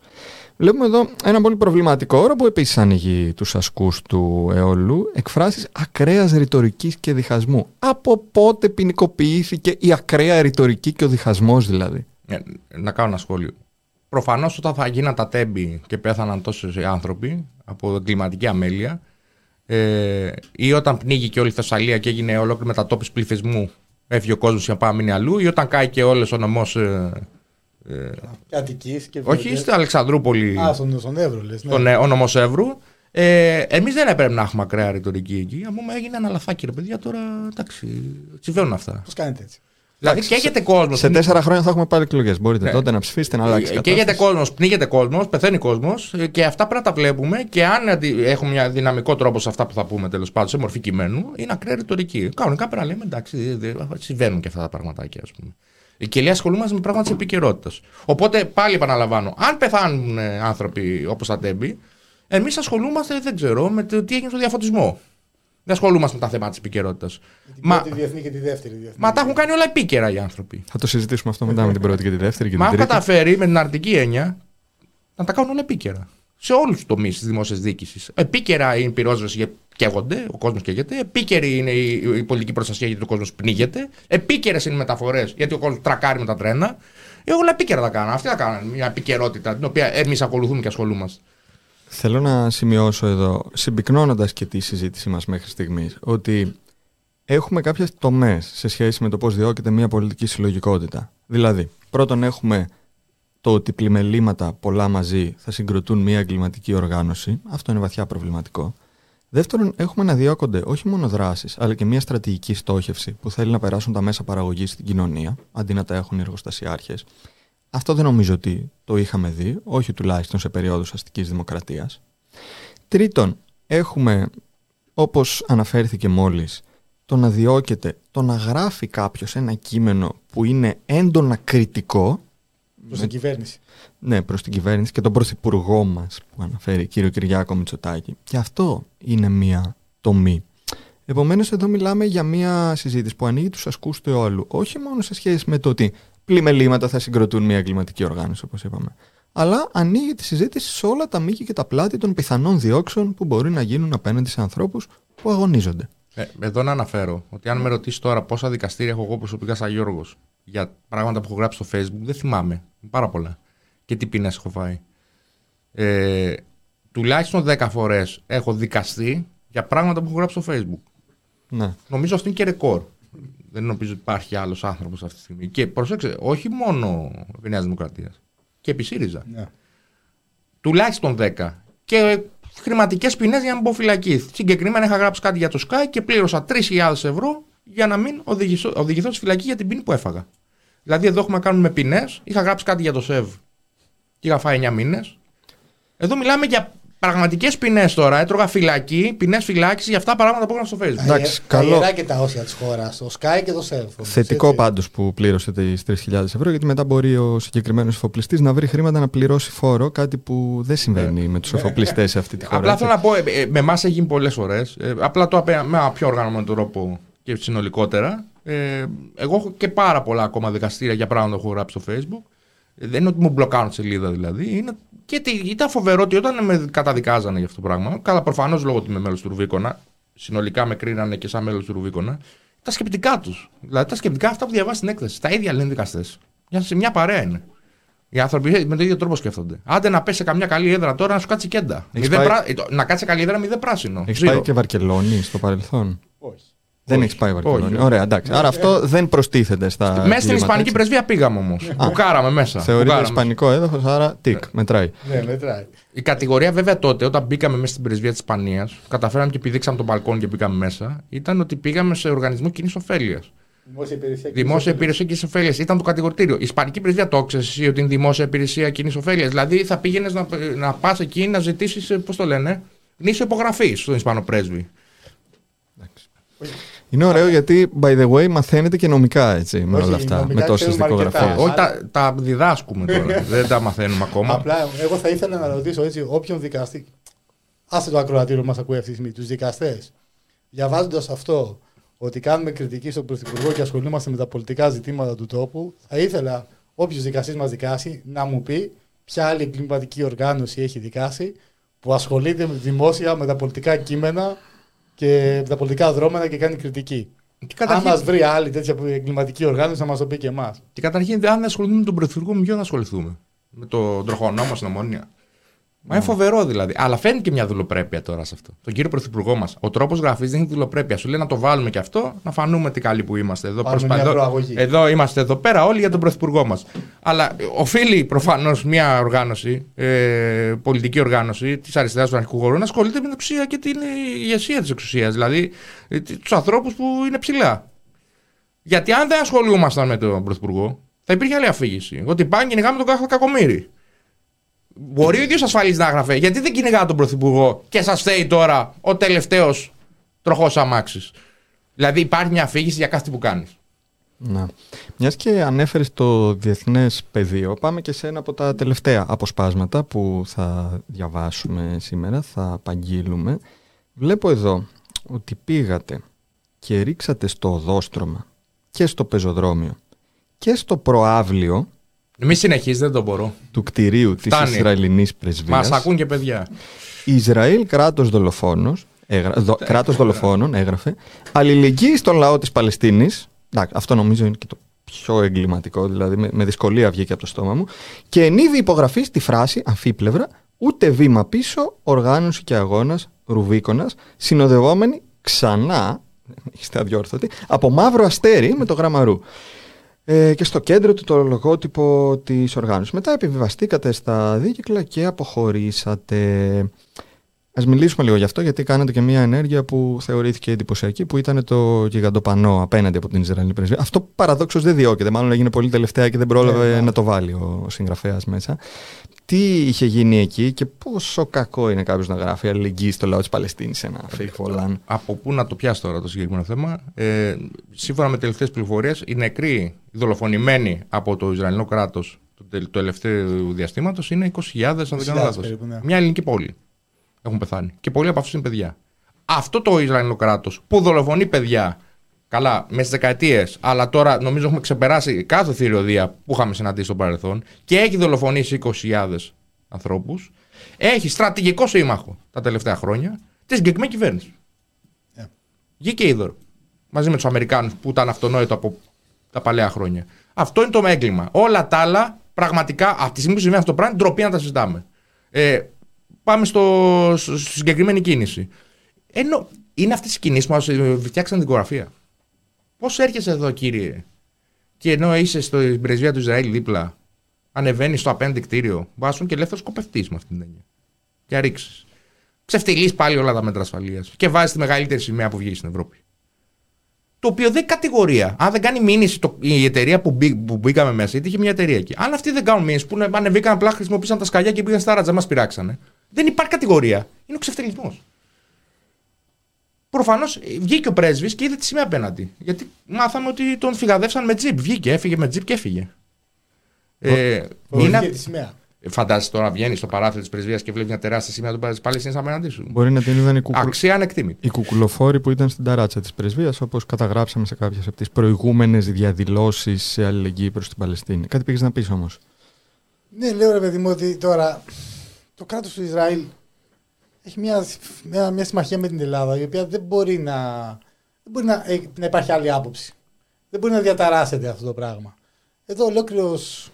Βλέπουμε εδώ ένα πολύ προβληματικό όρο που επίσης ανοίγει τους ασκούς του αιώλου. Εκφράσεις ακραίας ρητορικής και διχασμού. Από πότε ποινικοποιήθηκε η ακραία ρητορική και ο διχασμός δηλαδή; Ε, να κάνω ένα σχόλιο. Προφανώς όταν θα γίναν τα τέμπη και πέθαναν τόσοι άνθρωποι από κλιματική αμέλεια, ε, ή όταν πνίγηκε όλη η Θεσσαλία και έγινε ολόκληρη μετατόπιση πληθυσμού, έφυγε ο κόσμος για να πάει μείνει αλλού, ή όταν κάει και όλος ο νομός. Ε, ε, Αττικής και Όχι, στην Αλεξανδρούπολη. Α, στον, στον Εύρου, λες. Ναι. Τον, ε, ο νομός Εύρου. Ε, Εμείς δεν έπρεπε να έχουμε ακραία ρητορική εκεί. μου έγινε ένα λαθάκι, ρε παιδιά, τώρα εντάξει. Συμβαίνουν αυτά. Πώς κάνετε έτσι; Δηλαδή καίγεται κόσμος. Σε τέσσερα χρόνια θα έχουμε πάλι εκλογές. Μπορείτε ναι. τότε να ψηφίσετε να αλλάξει. Ε, καίγεται κόσμος, πνίγεται κόσμος, πεθαίνει κόσμος ε, και αυτά πρέπει να τα βλέπουμε και αν έχουμε μια δυναμικό τρόπο σε αυτά που θα πούμε τέλος πάντων σε μορφή κειμένου, είναι ακραία ρητορική. Κανονικά πρέπει να λέμε εντάξει, συμβαίνουν και αυτά τα πραγματάκια, ας πούμε. Και λέει ασχολούμαστε με πράγματα της επικαιρότητας. Οπότε πάλι επαναλαμβάνω, αν πεθάνουν άνθρωποι όπως τα τέμπη, εμείς ασχολούμαστε, δεν ξέρω, με το τι έγινε στο διαφωτισμό. Δεν ασχολούμαστε με τα θέματα της επικαιρότητας. Την μα... πρώτη διεθνή και τη δεύτερη διεθνή. Μα τα έχουν κάνει όλα επίκαιρα οι άνθρωποι. Θα το συζητήσουμε αυτό μετά με την πρώτη και τη δεύτερη. Και μα έχουν καταφέρει με την αρνητική έννοια να τα κάνουν όλα επίκαιρα. Σε όλους τους τομείς της δημόσιας διοίκησης. Επίκαιρα είναι η πυρόσβεση γιατί καίγονται, ο κόσμος καίγεται. Επίκαιρη είναι η, η πολιτική προστασία γιατί ο κόσμος πνίγεται. Επίκαιρες είναι οι μεταφορές γιατί ο κόσμος τρακάρει με τα τρένα. Ε, όλα επίκαιρα τα κάνουν. Αυτή θα κάνουν μια επικαιρότητα την οποία εμείς ακολουθούμε και ασχολούμαστε. Θέλω να σημειώσω εδώ, συμπυκνώνοντας και τη συζήτησή μας μέχρι στιγμής, ότι έχουμε κάποιες τομές σε σχέση με το πώς διώκεται μια πολιτική συλλογικότητα. Δηλαδή, πρώτον έχουμε το ότι πλημελήματα πολλά μαζί θα συγκροτούν μια εγκληματική οργάνωση. Αυτό είναι βαθιά προβληματικό. Δεύτερον, έχουμε να διώκονται όχι μόνο δράσεις, αλλά και μια στρατηγική στόχευση που θέλει να περάσουν τα μέσα παραγωγής στην κοινωνία, αντί να τα έχουν οι εργοστασιάρχες. Αυτό δεν νομίζω ότι το είχαμε δει, όχι τουλάχιστον σε περίοδους αστικής δημοκρατίας. Τρίτον, έχουμε, όπως αναφέρθηκε μόλις, το να διώκεται, το να γράφει κάποιος ένα κείμενο που είναι έντονα κριτικό. Προς την κυβέρνηση. Ναι, προς την κυβέρνηση και τον πρωθυπουργό μας που αναφέρει κύριο Κυριάκο Μητσοτάκη. Και αυτό είναι μία τομή. Επομένως, εδώ μιλάμε για μια συζήτηση που ανοίγει τους ασκούς του αιώλου, όχι μόνο σε σχέση με το ότι πλημελήματα θα συγκροτούν μια εγκληματική οργάνωση, όπως είπαμε. αλλά ανοίγει τη συζήτηση σε όλα τα μήκη και τα πλάτη των πιθανών διώξεων που μπορεί να γίνουν απέναντι σε ανθρώπους που αγωνίζονται. Ε, εδώ να αναφέρω ότι αν με ρωτήσεις τώρα πόσα δικαστήρια έχω εγώ προσωπικά σαν Γιώργος για πράγματα που έχω γράψει στο Facebook, δεν θυμάμαι. Πάρα πολλά. Και τι ποινέ έχω φάει. Ε, τουλάχιστον 10 φορές έχω δικαστεί για πράγματα που έχω γράψει στο Facebook. Ναι. Νομίζω αυτό είναι και ρεκόρ. Δεν νομίζω ότι υπάρχει άλλος άνθρωπος αυτή τη στιγμή. Και προσέξτε, όχι μόνο επί Νέας Δημοκρατίας. Και επί ΣΥΡΙΖΑ. Ναι. Τουλάχιστον 10. Και χρηματικές ποινές για να μην πω φυλακή. Συγκεκριμένα είχα γράψει κάτι για το Sky και πλήρωσα 3.000 ευρώ για να μην οδηγηθώ, οδηγηθώ στη φυλακή για την ποινή που έφαγα. Δηλαδή εδώ έχουμε να κάνουμε ποινές. Είχα γράψει κάτι για το ΣΕΒ και είχα φάει 9 μήνες. Εδώ μιλάμε για πραγματικές ποινές τώρα. Έτρωγα φυλακή, ποινές φυλάκισης για αυτά τα πράγματα που έκανα στο Facebook. Εντάξει, Τα καλό. ιερά και τα όσια της χώρας. Το Sky και το Self. Θετικό πάντως που πλήρωσε τις 3.000 ευρώ, γιατί μετά μπορεί ο συγκεκριμένος εφοπλιστής να βρει χρήματα να πληρώσει φόρο, κάτι που δεν συμβαίνει με τους εφοπλιστές σε αυτή τη χώρα. Απλά έτσι. θέλω να πω, ε, ε, με εμάς έχει γίνει πολλές φορές. απλά το απέ- με ένα πιο οργανωμένο τρόπο και συνολικότερα. Ε, εγώ έχω και πάρα πολλά ακόμα δικαστήρια για πράγματα που έχω γράψει στο Facebook. Ε, δεν είναι ότι μου μπλοκάρουν τη σελίδα δηλαδή. Είναι, και τι- ήταν φοβερό ότι όταν με καταδικάζανε για αυτό το πράγμα, καλά προφανώς λόγω ότι είμαι μέλος του Ρουβίκονα, συνολικά με κρίνανε και σαν μέλος του Ρουβίκονα, τα σκεπτικά τους. Δηλαδή τα σκεπτικά αυτά που διαβάζει στην έκθεση. Τα ίδια λένε δικαστές. Σε μια παρέα είναι. Οι άνθρωποι με τον ίδιο τρόπο σκέφτονται. Άντε να πέσει σε καμιά καλή έδρα τώρα να σου κάτσει κέντα. Έχεις Μηδέν πάει- πρά- ε, το- Να κάτσει σε καλή έδρα μηδέν πράσινο. Έχεις Zero. πάει και Βαρκελόνη στο παρελθόν; Όχι. Δεν έχεις πάει Βαρκελόνη. Όχι. Ωραία, εντάξει. Άρα αυτό δεν προστίθεται στα. Μέσα στην εγκλήματα, Ισπανική έτσι. πρεσβεία πήγαμε όμως. Μπουκάραμε μέσα. Θεωρείται Μπουκάραμε. ισπανικό έδαφο, άρα τικ, μετράει. Ναι, μετράει. Η κατηγορία βέβαια τότε, όταν μπήκαμε μέσα στην πρεσβεία της Ισπανίας, καταφέραμε και πηδήξαμε τον μπαλκόνι και μπήκαμε μέσα, ήταν ότι πήγαμε σε οργανισμό κοινής ωφέλειας. Δημόσια υπηρεσία. και Δημόσια κοινή υπηρεσία κοινής ωφέλειας. Ήταν το κατηγορητήριο. Η Ισπανική πρεσβεία το ξέρεις εσύ ότι είναι δημόσια υπηρεσία κοινής ωφέλειας. Δηλαδή θα πήγαινες να, να πας εκεί να ζητήσεις, πώς το λένε, γνήσιο υπογραφής στον Ισπανό πρέσβη. Είναι ωραίο γιατί, by the way, μαθαίνετε και νομικά έτσι με Όχι, όλα αυτά. νομικά Με τόσες ξέρουμε αρκετά. δικογραφίες. Όχι, τα, τα διδάσκουμε τώρα. δεν τα μαθαίνουμε ακόμα. Απλά εγώ θα ήθελα να ρωτήσω έτσι όποιον δικαστή. Άσε το ακροατήριο μας ακούει αυτή τη στιγμή. Τους δικαστές. Διαβάζοντας αυτό ότι κάνουμε κριτική στον Πρωθυπουργό και ασχολούμαστε με τα πολιτικά ζητήματα του τόπου, θα ήθελα όποιος δικαστής μας δικάσει να μου πει ποια άλλη εγκληματική οργάνωση έχει δικάσει που ασχολείται με- δημόσια με τα πολιτικά κείμενα και με τα πολιτικά δρόμενα και κάνει κριτική. Και Αν καταρχήν, μας βρει άλλη τέτοια εγκληματική οργάνωση, να μας το πει και εμάς. και καταρχήν, αν δεν ασχοληθούμε με τον Πρωθυπουργό, με ποιον θα ασχοληθούμε; Με τον τροχονό μα στην Ομόνια. Μα είναι φοβερό δηλαδή. Αλλά φαίνεται και μια δουλοπρέπεια τώρα σε αυτό. Τον κύριο Πρωθυπουργό μας. Ο τρόπος γραφής δεν έχει δουλοπρέπεια. Σου λέει να το βάλουμε και αυτό, να φανούμε τι καλοί που είμαστε. Εδώ, Πάρουμε προσπα- μια εδώ- προαγωγή. εδώ είμαστε εδώ πέρα όλοι για τον Πρωθυπουργό μας. Αλλά οφείλει προφανώς μια οργάνωση, ε, πολιτική οργάνωση της αριστεράς του αρχικού χώρου να ασχολείται με την εξουσία και την ε, ηγεσία της εξουσίας. Δηλαδή τους ανθρώπους που είναι ψηλά. Γιατί αν δεν ασχολούμασταν με τον Πρωθυπουργό, θα υπήρχε άλλη αφήγηση. Ότι πάνε κυνηγάμε τον κάθε κακομύρι. Μπορεί ο ίδιος ασφαλής να έγραφε. Γιατί δεν κυνηγά τον Πρωθυπουργό και σας φταίει τώρα ο τελευταίος τροχός αμάξης. Δηλαδή υπάρχει μια αφήγηση για κάθε τι που κάνεις. Να. Μιας και ανέφερες το διεθνές πεδίο, πάμε και σε ένα από τα τελευταία αποσπάσματα που θα διαβάσουμε σήμερα, θα απαγγείλουμε. Βλέπω εδώ ότι πήγατε και ρίξατε στο οδόστρωμα και στο πεζοδρόμιο και στο προάβλιο Μη συνεχίζει, δεν το μπορώ. του κτηρίου της Φτάνει. Ισραηλινής Μας πρεσβείας. ακούν και παιδιά. Ισραήλ κράτος δολοφόνος, έγρα, δο, κράτος δολοφόνων έγραφε, αλληλεγγύη στον λαό της Παλαιστίνης, εντάξει, αυτό νομίζω είναι και το πιο εγκληματικό, δηλαδή με, με δυσκολία βγήκε από το στόμα μου, και εν είδη υπογραφής στη φράση, αμφίπλευρα, ούτε βήμα πίσω, οργάνωση και αγώνας, ρουβίκονας, συνοδευόμενοι ξανά, είστε αδιόρθωτοι, από μαύρο αστέρι με το γράμμα ρου. Ε, και στο κέντρο του το λογότυπο της οργάνωσης. Μετά επιβιβαστήκατε στα δίκυκλα και αποχωρήσατε. Ας μιλήσουμε λίγο γι' αυτό γιατί κάνατε και μια ενέργεια που θεωρήθηκε εντυπωσιακή που ήταν το γιγαντοπανό απέναντι από την Ισραηλινή πρεσβεία. Αυτό παραδόξως δεν διώκεται, μάλλον έγινε πολύ τελευταία και δεν πρόλαβε Ναι, ναι. να το βάλει ο συγγραφέας μέσα. Τι είχε γίνει εκεί και πόσο κακό είναι κάποιος να γράφει αλληλεγγύη στο λαό της Παλαιστίνης ένα fake Holland. Από πού να το πιάσει τώρα το συγκεκριμένο θέμα. Ε, σύμφωνα με τελευταίες πληροφορίες, οι νεκροί, οι δολοφονημένοι από το Ισραηλινό κράτος του τελ- του τελευταίου διαστήματος είναι 20.000, αν δεν κάνω 20.000 λάθος. περίπου, ναι. Μια ελληνική πόλη έχουν πεθάνει. Και πολλοί από αυτούς είναι παιδιά. Αυτό το Ισραηλινό κράτος που δολοφονεί παιδιά Καλά, μες στι δεκαετίες, αλλά τώρα νομίζω έχουμε ξεπεράσει κάθε θηριωδία που είχαμε συναντήσει στο παρελθόν και έχει δολοφονήσει 20.000 ανθρώπους. Έχει στρατηγικό σύμμαχο τα τελευταία χρόνια τη συγκεκριμένη κυβέρνηση. Yeah. Γη και είδωρο. Μαζί με τους Αμερικάνους που ήταν αυτονόητο από τα παλαιά χρόνια. Αυτό είναι το έγκλημα. Όλα τα άλλα πραγματικά από τη στιγμή που συμβαίνει αυτό το πράγμα, ντροπή να τα συζητάμε. Ε, πάμε στο, στη συγκεκριμένη κίνηση. Ενώ είναι αυτές οι κινήσεις που μας φτιάξαν την δικογραφία. Πώς έρχεσαι εδώ, κύριε, και ενώ είσαι στην πρεσβεία του Ισραήλ δίπλα, ανεβαίνεις στο απέναντι κτίριο, βάσουν και ελεύθερο κοπευτή με αυτή την έννοια. Και ρίξει. Ξεφτυλεί πάλι όλα τα μέτρα ασφαλείας και βάζεις τη μεγαλύτερη σημαία που βγει στην Ευρώπη. Το οποίο δεν κατηγορία. Αν δεν κάνει μήνυση το, η εταιρεία που, μπή, που μπήκαμε μέσα, γιατί είχε μια εταιρεία εκεί. Αν αυτοί δεν κάνουν μήνυση, που ανεβήκαν απλά χρησιμοποίησαν τα σκαλιά και πήγαν στα ράτζα, μας πειράξανε. Δεν υπάρχει κατηγορία. Είναι ο ξεφτυλισμός. Προφανώς βγήκε ο πρέσβης και είδε τη σημαία απέναντι. Γιατί μάθαμε ότι τον φυγαδεύσαν με τζιπ. Βγήκε, έφυγε με τζιπ και έφυγε. Ε, είναι... τη σημαία. Φαντάζεσαι τώρα βγαίνει στο παράθυρο της πρεσβείας και βλέπει μια τεράστια σημαία του Παλαιστίνη απέναντί σου. Μπορεί να την είδαν οι, κουκου... Αξία ανεκτήμητη. οι κουκουλοφόροι που ήταν στην ταράτσα της πρεσβείας, όπως καταγράψαμε σε κάποιες από τις προηγούμενες διαδηλώσεις σε αλληλεγγύη προς την Παλαιστίνη. Κάτι πήγες να πεις όμως. Ναι, λέω ρε παιδί μου ότι τώρα το κράτος του Ισραήλ έχει μια, μια, μια συμμαχία με την Ελλάδα η οποία δεν μπορεί να, δεν μπορεί να, ε, να υπάρχει άλλη άποψη. Δεν μπορεί να διαταράσσεται αυτό το πράγμα. Εδώ ολόκληρος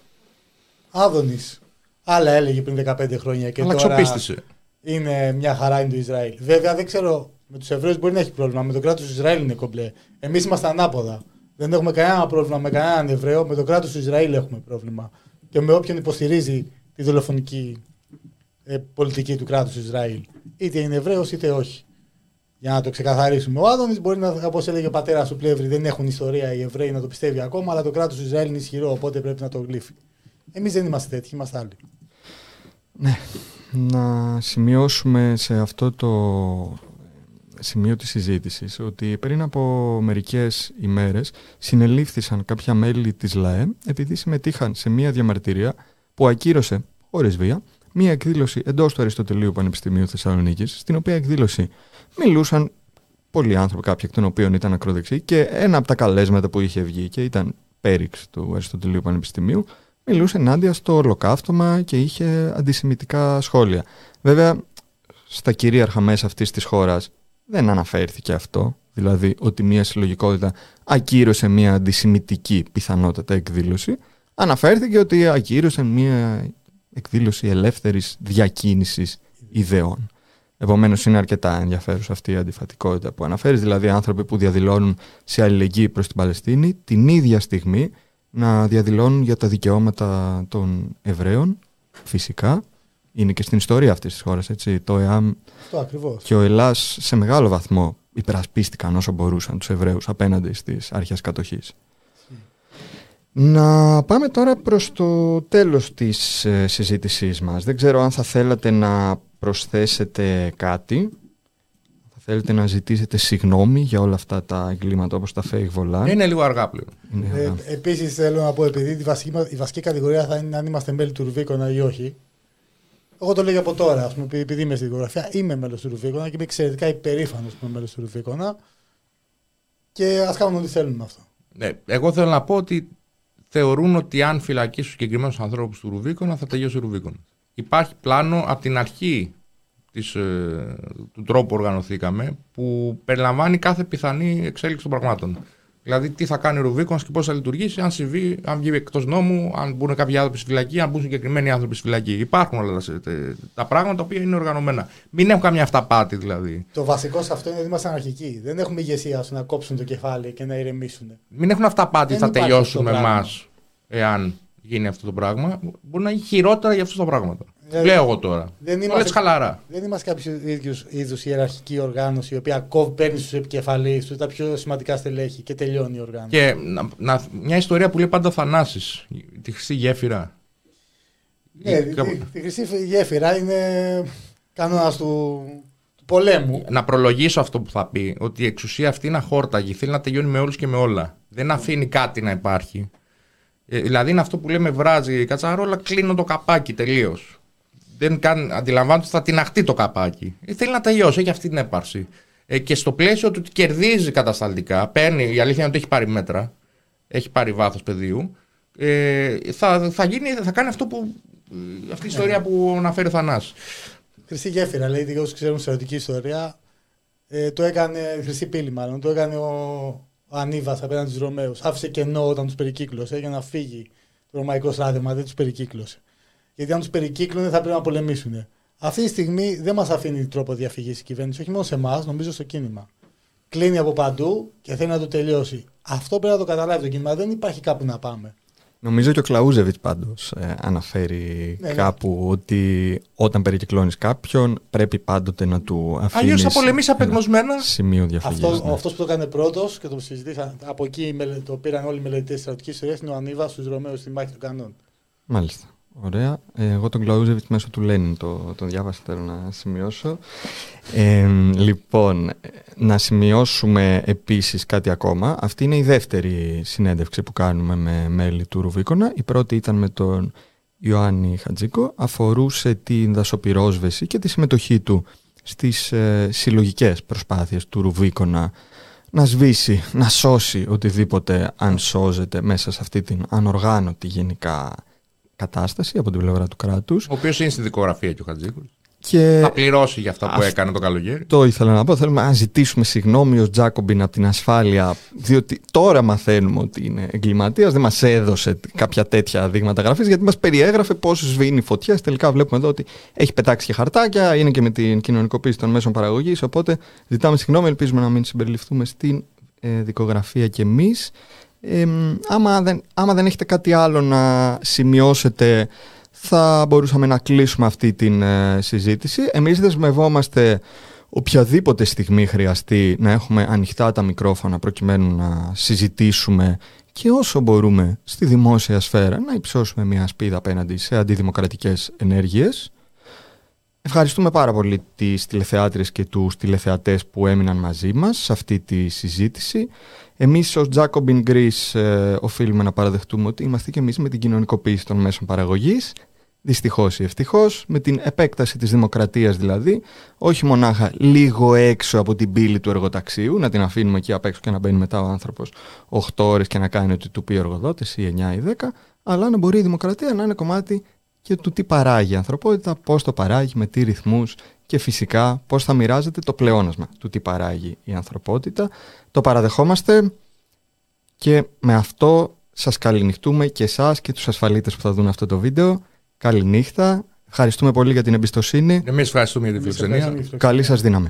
Άδωνης άλλα έλεγε πριν 15 χρόνια και Αλλά τώρα ξοπίστησε. είναι μια χαρά είναι το Ισραήλ. Βέβαια δεν ξέρω, με τους Εβραίους μπορεί να έχει πρόβλημα. Με το κράτος του Ισραήλ είναι κομπλέ. Εμείς είμαστε ανάποδα. Δεν έχουμε κανένα πρόβλημα με κανέναν Εβραίο. Με το κράτος του Ισραήλ έχουμε πρόβλημα. Και με όποιον υποστηρίζει τη δολοφονική ε, πολιτική του κράτους του Ισραήλ. Είτε είναι Εβραίος είτε όχι. Για να το ξεκαθαρίσουμε. Ο Άδωνης μπορεί να, όπω έλεγε ο πατέρας του Πλεύρη, δεν έχουν ιστορία οι Εβραίοι να το πιστεύει ακόμα, αλλά το κράτος του Ισραήλ είναι ισχυρό, οπότε πρέπει να το γλύφει. Εμείς δεν είμαστε τέτοιοι, είμαστε άλλοι. Ναι. Να σημειώσουμε σε αυτό το σημείο της συζήτησης ότι πριν από μερικές ημέρες συνελήφθησαν κάποια μέλη της ΛΑΕ επειδή συμμετείχαν σε μια διαμαρτυρία που ακύρωσε χωρίς βία μία εκδήλωση εντός του Αριστοτελείου Πανεπιστημίου Θεσσαλονίκης στην οποία εκδήλωση μιλούσαν πολλοί άνθρωποι κάποιοι εκ των οποίων ήταν ακροδεξιοί και ένα από τα καλέσματα που είχε βγει και ήταν πέριξ του Αριστοτελείου Πανεπιστημίου μιλούσε ενάντια στο ολοκαύτωμα και είχε αντισημιτικά σχόλια. Βέβαια, στα κυρίαρχα μέσα αυτής της χώρας δεν αναφέρθηκε αυτό, δηλαδή ότι μια συλλογικότητα ακύρωσε μια αντισημιτική πιθανότατα εκδήλωση, αναφέρθηκε ότι ακύρωσε μια εκδήλωση ελεύθερης διακίνησης ιδεών. Επομένως, είναι αρκετά ενδιαφέρουσα αυτή η αντιφατικότητα που αναφέρεις, δηλαδή άνθρωποι που διαδηλώνουν σε αλληλεγγύη προς την Παλαιστίνη, την ίδια στιγμή να διαδηλώνουν για τα δικαιώματα των Εβραίων, φυσικά. Είναι και στην ιστορία αυτής της χώρας, έτσι. Το ΕΑΜ και ο Ελλάς σε μεγάλο βαθμό υπερασπίστηκαν όσο μπορούσαν τους Εβραίους απέναντι στις αρχές κατοχής. Να πάμε τώρα προς το τέλος της ε, συζήτησής μας. Δεν ξέρω αν θα θέλατε να προσθέσετε κάτι. Θα θέλετε να ζητήσετε συγγνώμη για όλα αυτά τα εγκλήματα όπως τα fake volant. Είναι λίγο αργά πλέον. Ε, Επίσης θέλω να πω, επειδή η βασική, η βασική κατηγορία θα είναι αν είμαστε μέλη του Ρουβίκονα ή όχι. Εγώ το λέω από τώρα, ας πούμε, επειδή είμαι στην δικογραφία, είμαι μέλος του Ρουβίκονα και είμαι εξαιρετικά υπερήφανος που είμαι μέλος του Ρουβίκονα. Και ας κάνουμε ό,τι θέλουμε αυτό. Ναι, εγώ θέλω να πω ότι θεωρούν ότι αν φυλακίσουν συγκεκριμένους ανθρώπους του Ρουβίκονα θα τελειώσει ο Ρουβίκονας. Υπάρχει πλάνο από την αρχή της, ε, του τρόπου που οργανωθήκαμε που περιλαμβάνει κάθε πιθανή εξέλιξη των πραγμάτων. Δηλαδή, τι θα κάνει ο Ρουβίκονα και πώς θα λειτουργήσει, αν συμβεί, αν βγει εκτός νόμου, αν μπουν κάποιοι άνθρωποι στη φυλακή, αν μπουν συγκεκριμένοι άνθρωποι στη φυλακή. Υπάρχουν όλα τα, τα πράγματα τα οποία είναι οργανωμένα. Μην έχουν καμιά αυταπάτη δηλαδή. Το βασικό σε αυτό είναι ότι είμαστε αναρχικοί. Δεν έχουμε ηγεσία ώστε να κόψουν το κεφάλι και να ηρεμήσουν. Μην έχουν αυταπάτη, θα τελειώσουν με εμάς, εάν γίνει αυτό το πράγμα. Μπορεί να γίνει χειρότερα για αυτά τα πράγματα. Δηλαδή, Λέω εγώ τώρα. Δεν είμαστε, χαλαρά. Δεν είμαστε κάποιο είδους ιεραρχική οργάνωση η οποία παίρνει στους επικεφαλείς τους τα πιο σημαντικά στελέχη και τελειώνει η οργάνωση. Και να, να, μια ιστορία που λέει πάντα Θανάσης. Τη χρυσή γέφυρα. Ναι, η, τη, τη, χρυσή γέφυρα είναι κανόνας του, του πολέμου. Να προλογίσω αυτό που θα πει. Ότι η εξουσία αυτή είναι αχόρταγη. Θέλει να τελειώνει με όλους και με όλα. Δεν αφήνει κάτι να υπάρχει. Ε, δηλαδή είναι αυτό που λέμε βράζει η κατσαρόλα, κλείνω το καπάκι τελείως δεν καν, αντιλαμβάνεται ότι θα τυναχτεί το καπάκι. Ε, θέλει να τελειώσει, έχει αυτή την έπαρση. ε, και στο πλαίσιο του ότι κερδίζει κατασταλτικά, παίρνει, η αλήθεια είναι ότι έχει πάρει μέτρα, έχει πάρει βάθος πεδίου, ε, θα, θα, γίνει, θα κάνει αυτό που. αυτή η ιστορία που αναφέρει ο Θανάς. Χρυσή γέφυρα, λέει, για όσου ξέρουν σε ερωτική ιστορία. Ε, το έκανε, χρυσή πύλη μάλλον, το έκανε ο, ο Ανίβας απέναντι στους Ρωμαίους. Άφησε κενό όταν τους περικύκλωσε για να φύγει το ρωμαϊκό στράτευμα, δεν τους περικύκλωσε. Γιατί αν τους περικύκλωνε θα πρέπει να πολεμήσουν. Αυτή τη στιγμή δεν μας αφήνει τρόπο διαφυγής η κυβέρνηση, όχι μόνο σε εμάς, νομίζω στο κίνημα. Κλείνει από παντού και θέλει να το τελειώσει. Αυτό πρέπει να το καταλάβει το κίνημα. Δεν υπάρχει κάπου να πάμε. Νομίζω και ο Κλαούζεβιτς πάντως ε, αναφέρει ναι, ναι. κάπου ότι όταν περικυκλώνεις κάποιον πρέπει πάντοτε να του αφήνεις. Αλλιώς θα πολεμήσεις απεγνωσμένα. Σημείο διαφυγής. Αυτό ναι. που το έκανε πρώτος και το συζητήσαν, από εκεί το πήραν όλοι οι μελετητές στρατιωτικής ιστορίας, είναι ο Ανίβας στου Ρωμαίου στη μάχη των Κανών. Μάλιστα. Ωραία. Εγώ τον Κλαούζεβιτ μέσω του Λένιν το, το διάβασα, θέλω να σημειώσω. Ε, λοιπόν, να σημειώσουμε επίσης κάτι ακόμα. Αυτή είναι η δεύτερη συνέντευξη που κάνουμε με μέλη του Ρουβίκονα. Η πρώτη ήταν με τον Ιωάννη Χατζίκο. Αφορούσε την δασοπυρόσβεση και τη συμμετοχή του στις ε, συλλογικές προσπάθειες του Ρουβίκονα να σβήσει, να σώσει οτιδήποτε αν σώζεται μέσα σε αυτή την ανοργάνωτη γενικά κατάσταση από την πλευρά του κράτους. Ο οποίος είναι στη δικογραφία και ο Χατζίκο. Και... Θα πληρώσει για αυτά που έκανε το καλοκαίρι. Το ήθελα να πω. Θέλουμε να ζητήσουμε συγγνώμη ω Τζάκομπιν από την ασφάλεια, διότι τώρα μαθαίνουμε ότι είναι εγκληματίας. Δεν μας έδωσε κάποια τέτοια δείγματα γραφής, γιατί μας περιέγραφε πώς σβήνει φωτιά. Τελικά βλέπουμε εδώ ότι έχει πετάξει και χαρτάκια, είναι και με την κοινωνικοποίηση των μέσων παραγωγής. Οπότε ζητάμε συγγνώμη, ελπίζουμε να μην συμπεριληφθούμε στην ε, δικογραφία κι εμείς άμα, δεν, άμα δεν έχετε κάτι άλλο να σημειώσετε θα μπορούσαμε να κλείσουμε αυτή την ε, συζήτηση. Εμείς δεσμευόμαστε οποιαδήποτε στιγμή χρειαστεί να έχουμε ανοιχτά τα μικρόφωνα προκειμένου να συζητήσουμε και όσο μπορούμε στη δημόσια σφαίρα να υψώσουμε μια σπίδα απέναντι σε αντιδημοκρατικές ενέργειες. Ευχαριστούμε πάρα πολύ τις τηλεθεάτρες και τους τηλεθεατές που έμειναν μαζί μας σε αυτή τη συζήτηση. Εμείς ως Jacobin Greece ε, οφείλουμε να παραδεχτούμε ότι είμαστε και εμείς με την κοινωνικοποίηση των μέσων παραγωγής, δυστυχώς ή ευτυχώς, με την επέκταση της δημοκρατίας δηλαδή, όχι μονάχα λίγο έξω από την πύλη του εργοταξίου, να την αφήνουμε εκεί απ' έξω και να μπαίνει μετά ο άνθρωπος 8 ώρες και να κάνει ό,τι του πει ο εργοδότης ή 9 ή 10, αλλά να μπορεί η δημοκρατία να είναι κομμάτι και του τι παράγει η ανθρωπότητα, πώς το παράγει, με τι ρυθμούς και φυσικά πώς θα μοιράζεται το πλεόνασμα του τι παράγει η ανθρωπότητα. Το παραδεχόμαστε και με αυτό σας καληνυχτούμε και εσάς και τους ασφαλίτες που θα δουν αυτό το βίντεο. Καληνύχτα. Ευχαριστούμε πολύ για την εμπιστοσύνη. Εμείς ευχαριστούμε για την φιλοξενία. Καλή σας δύναμη.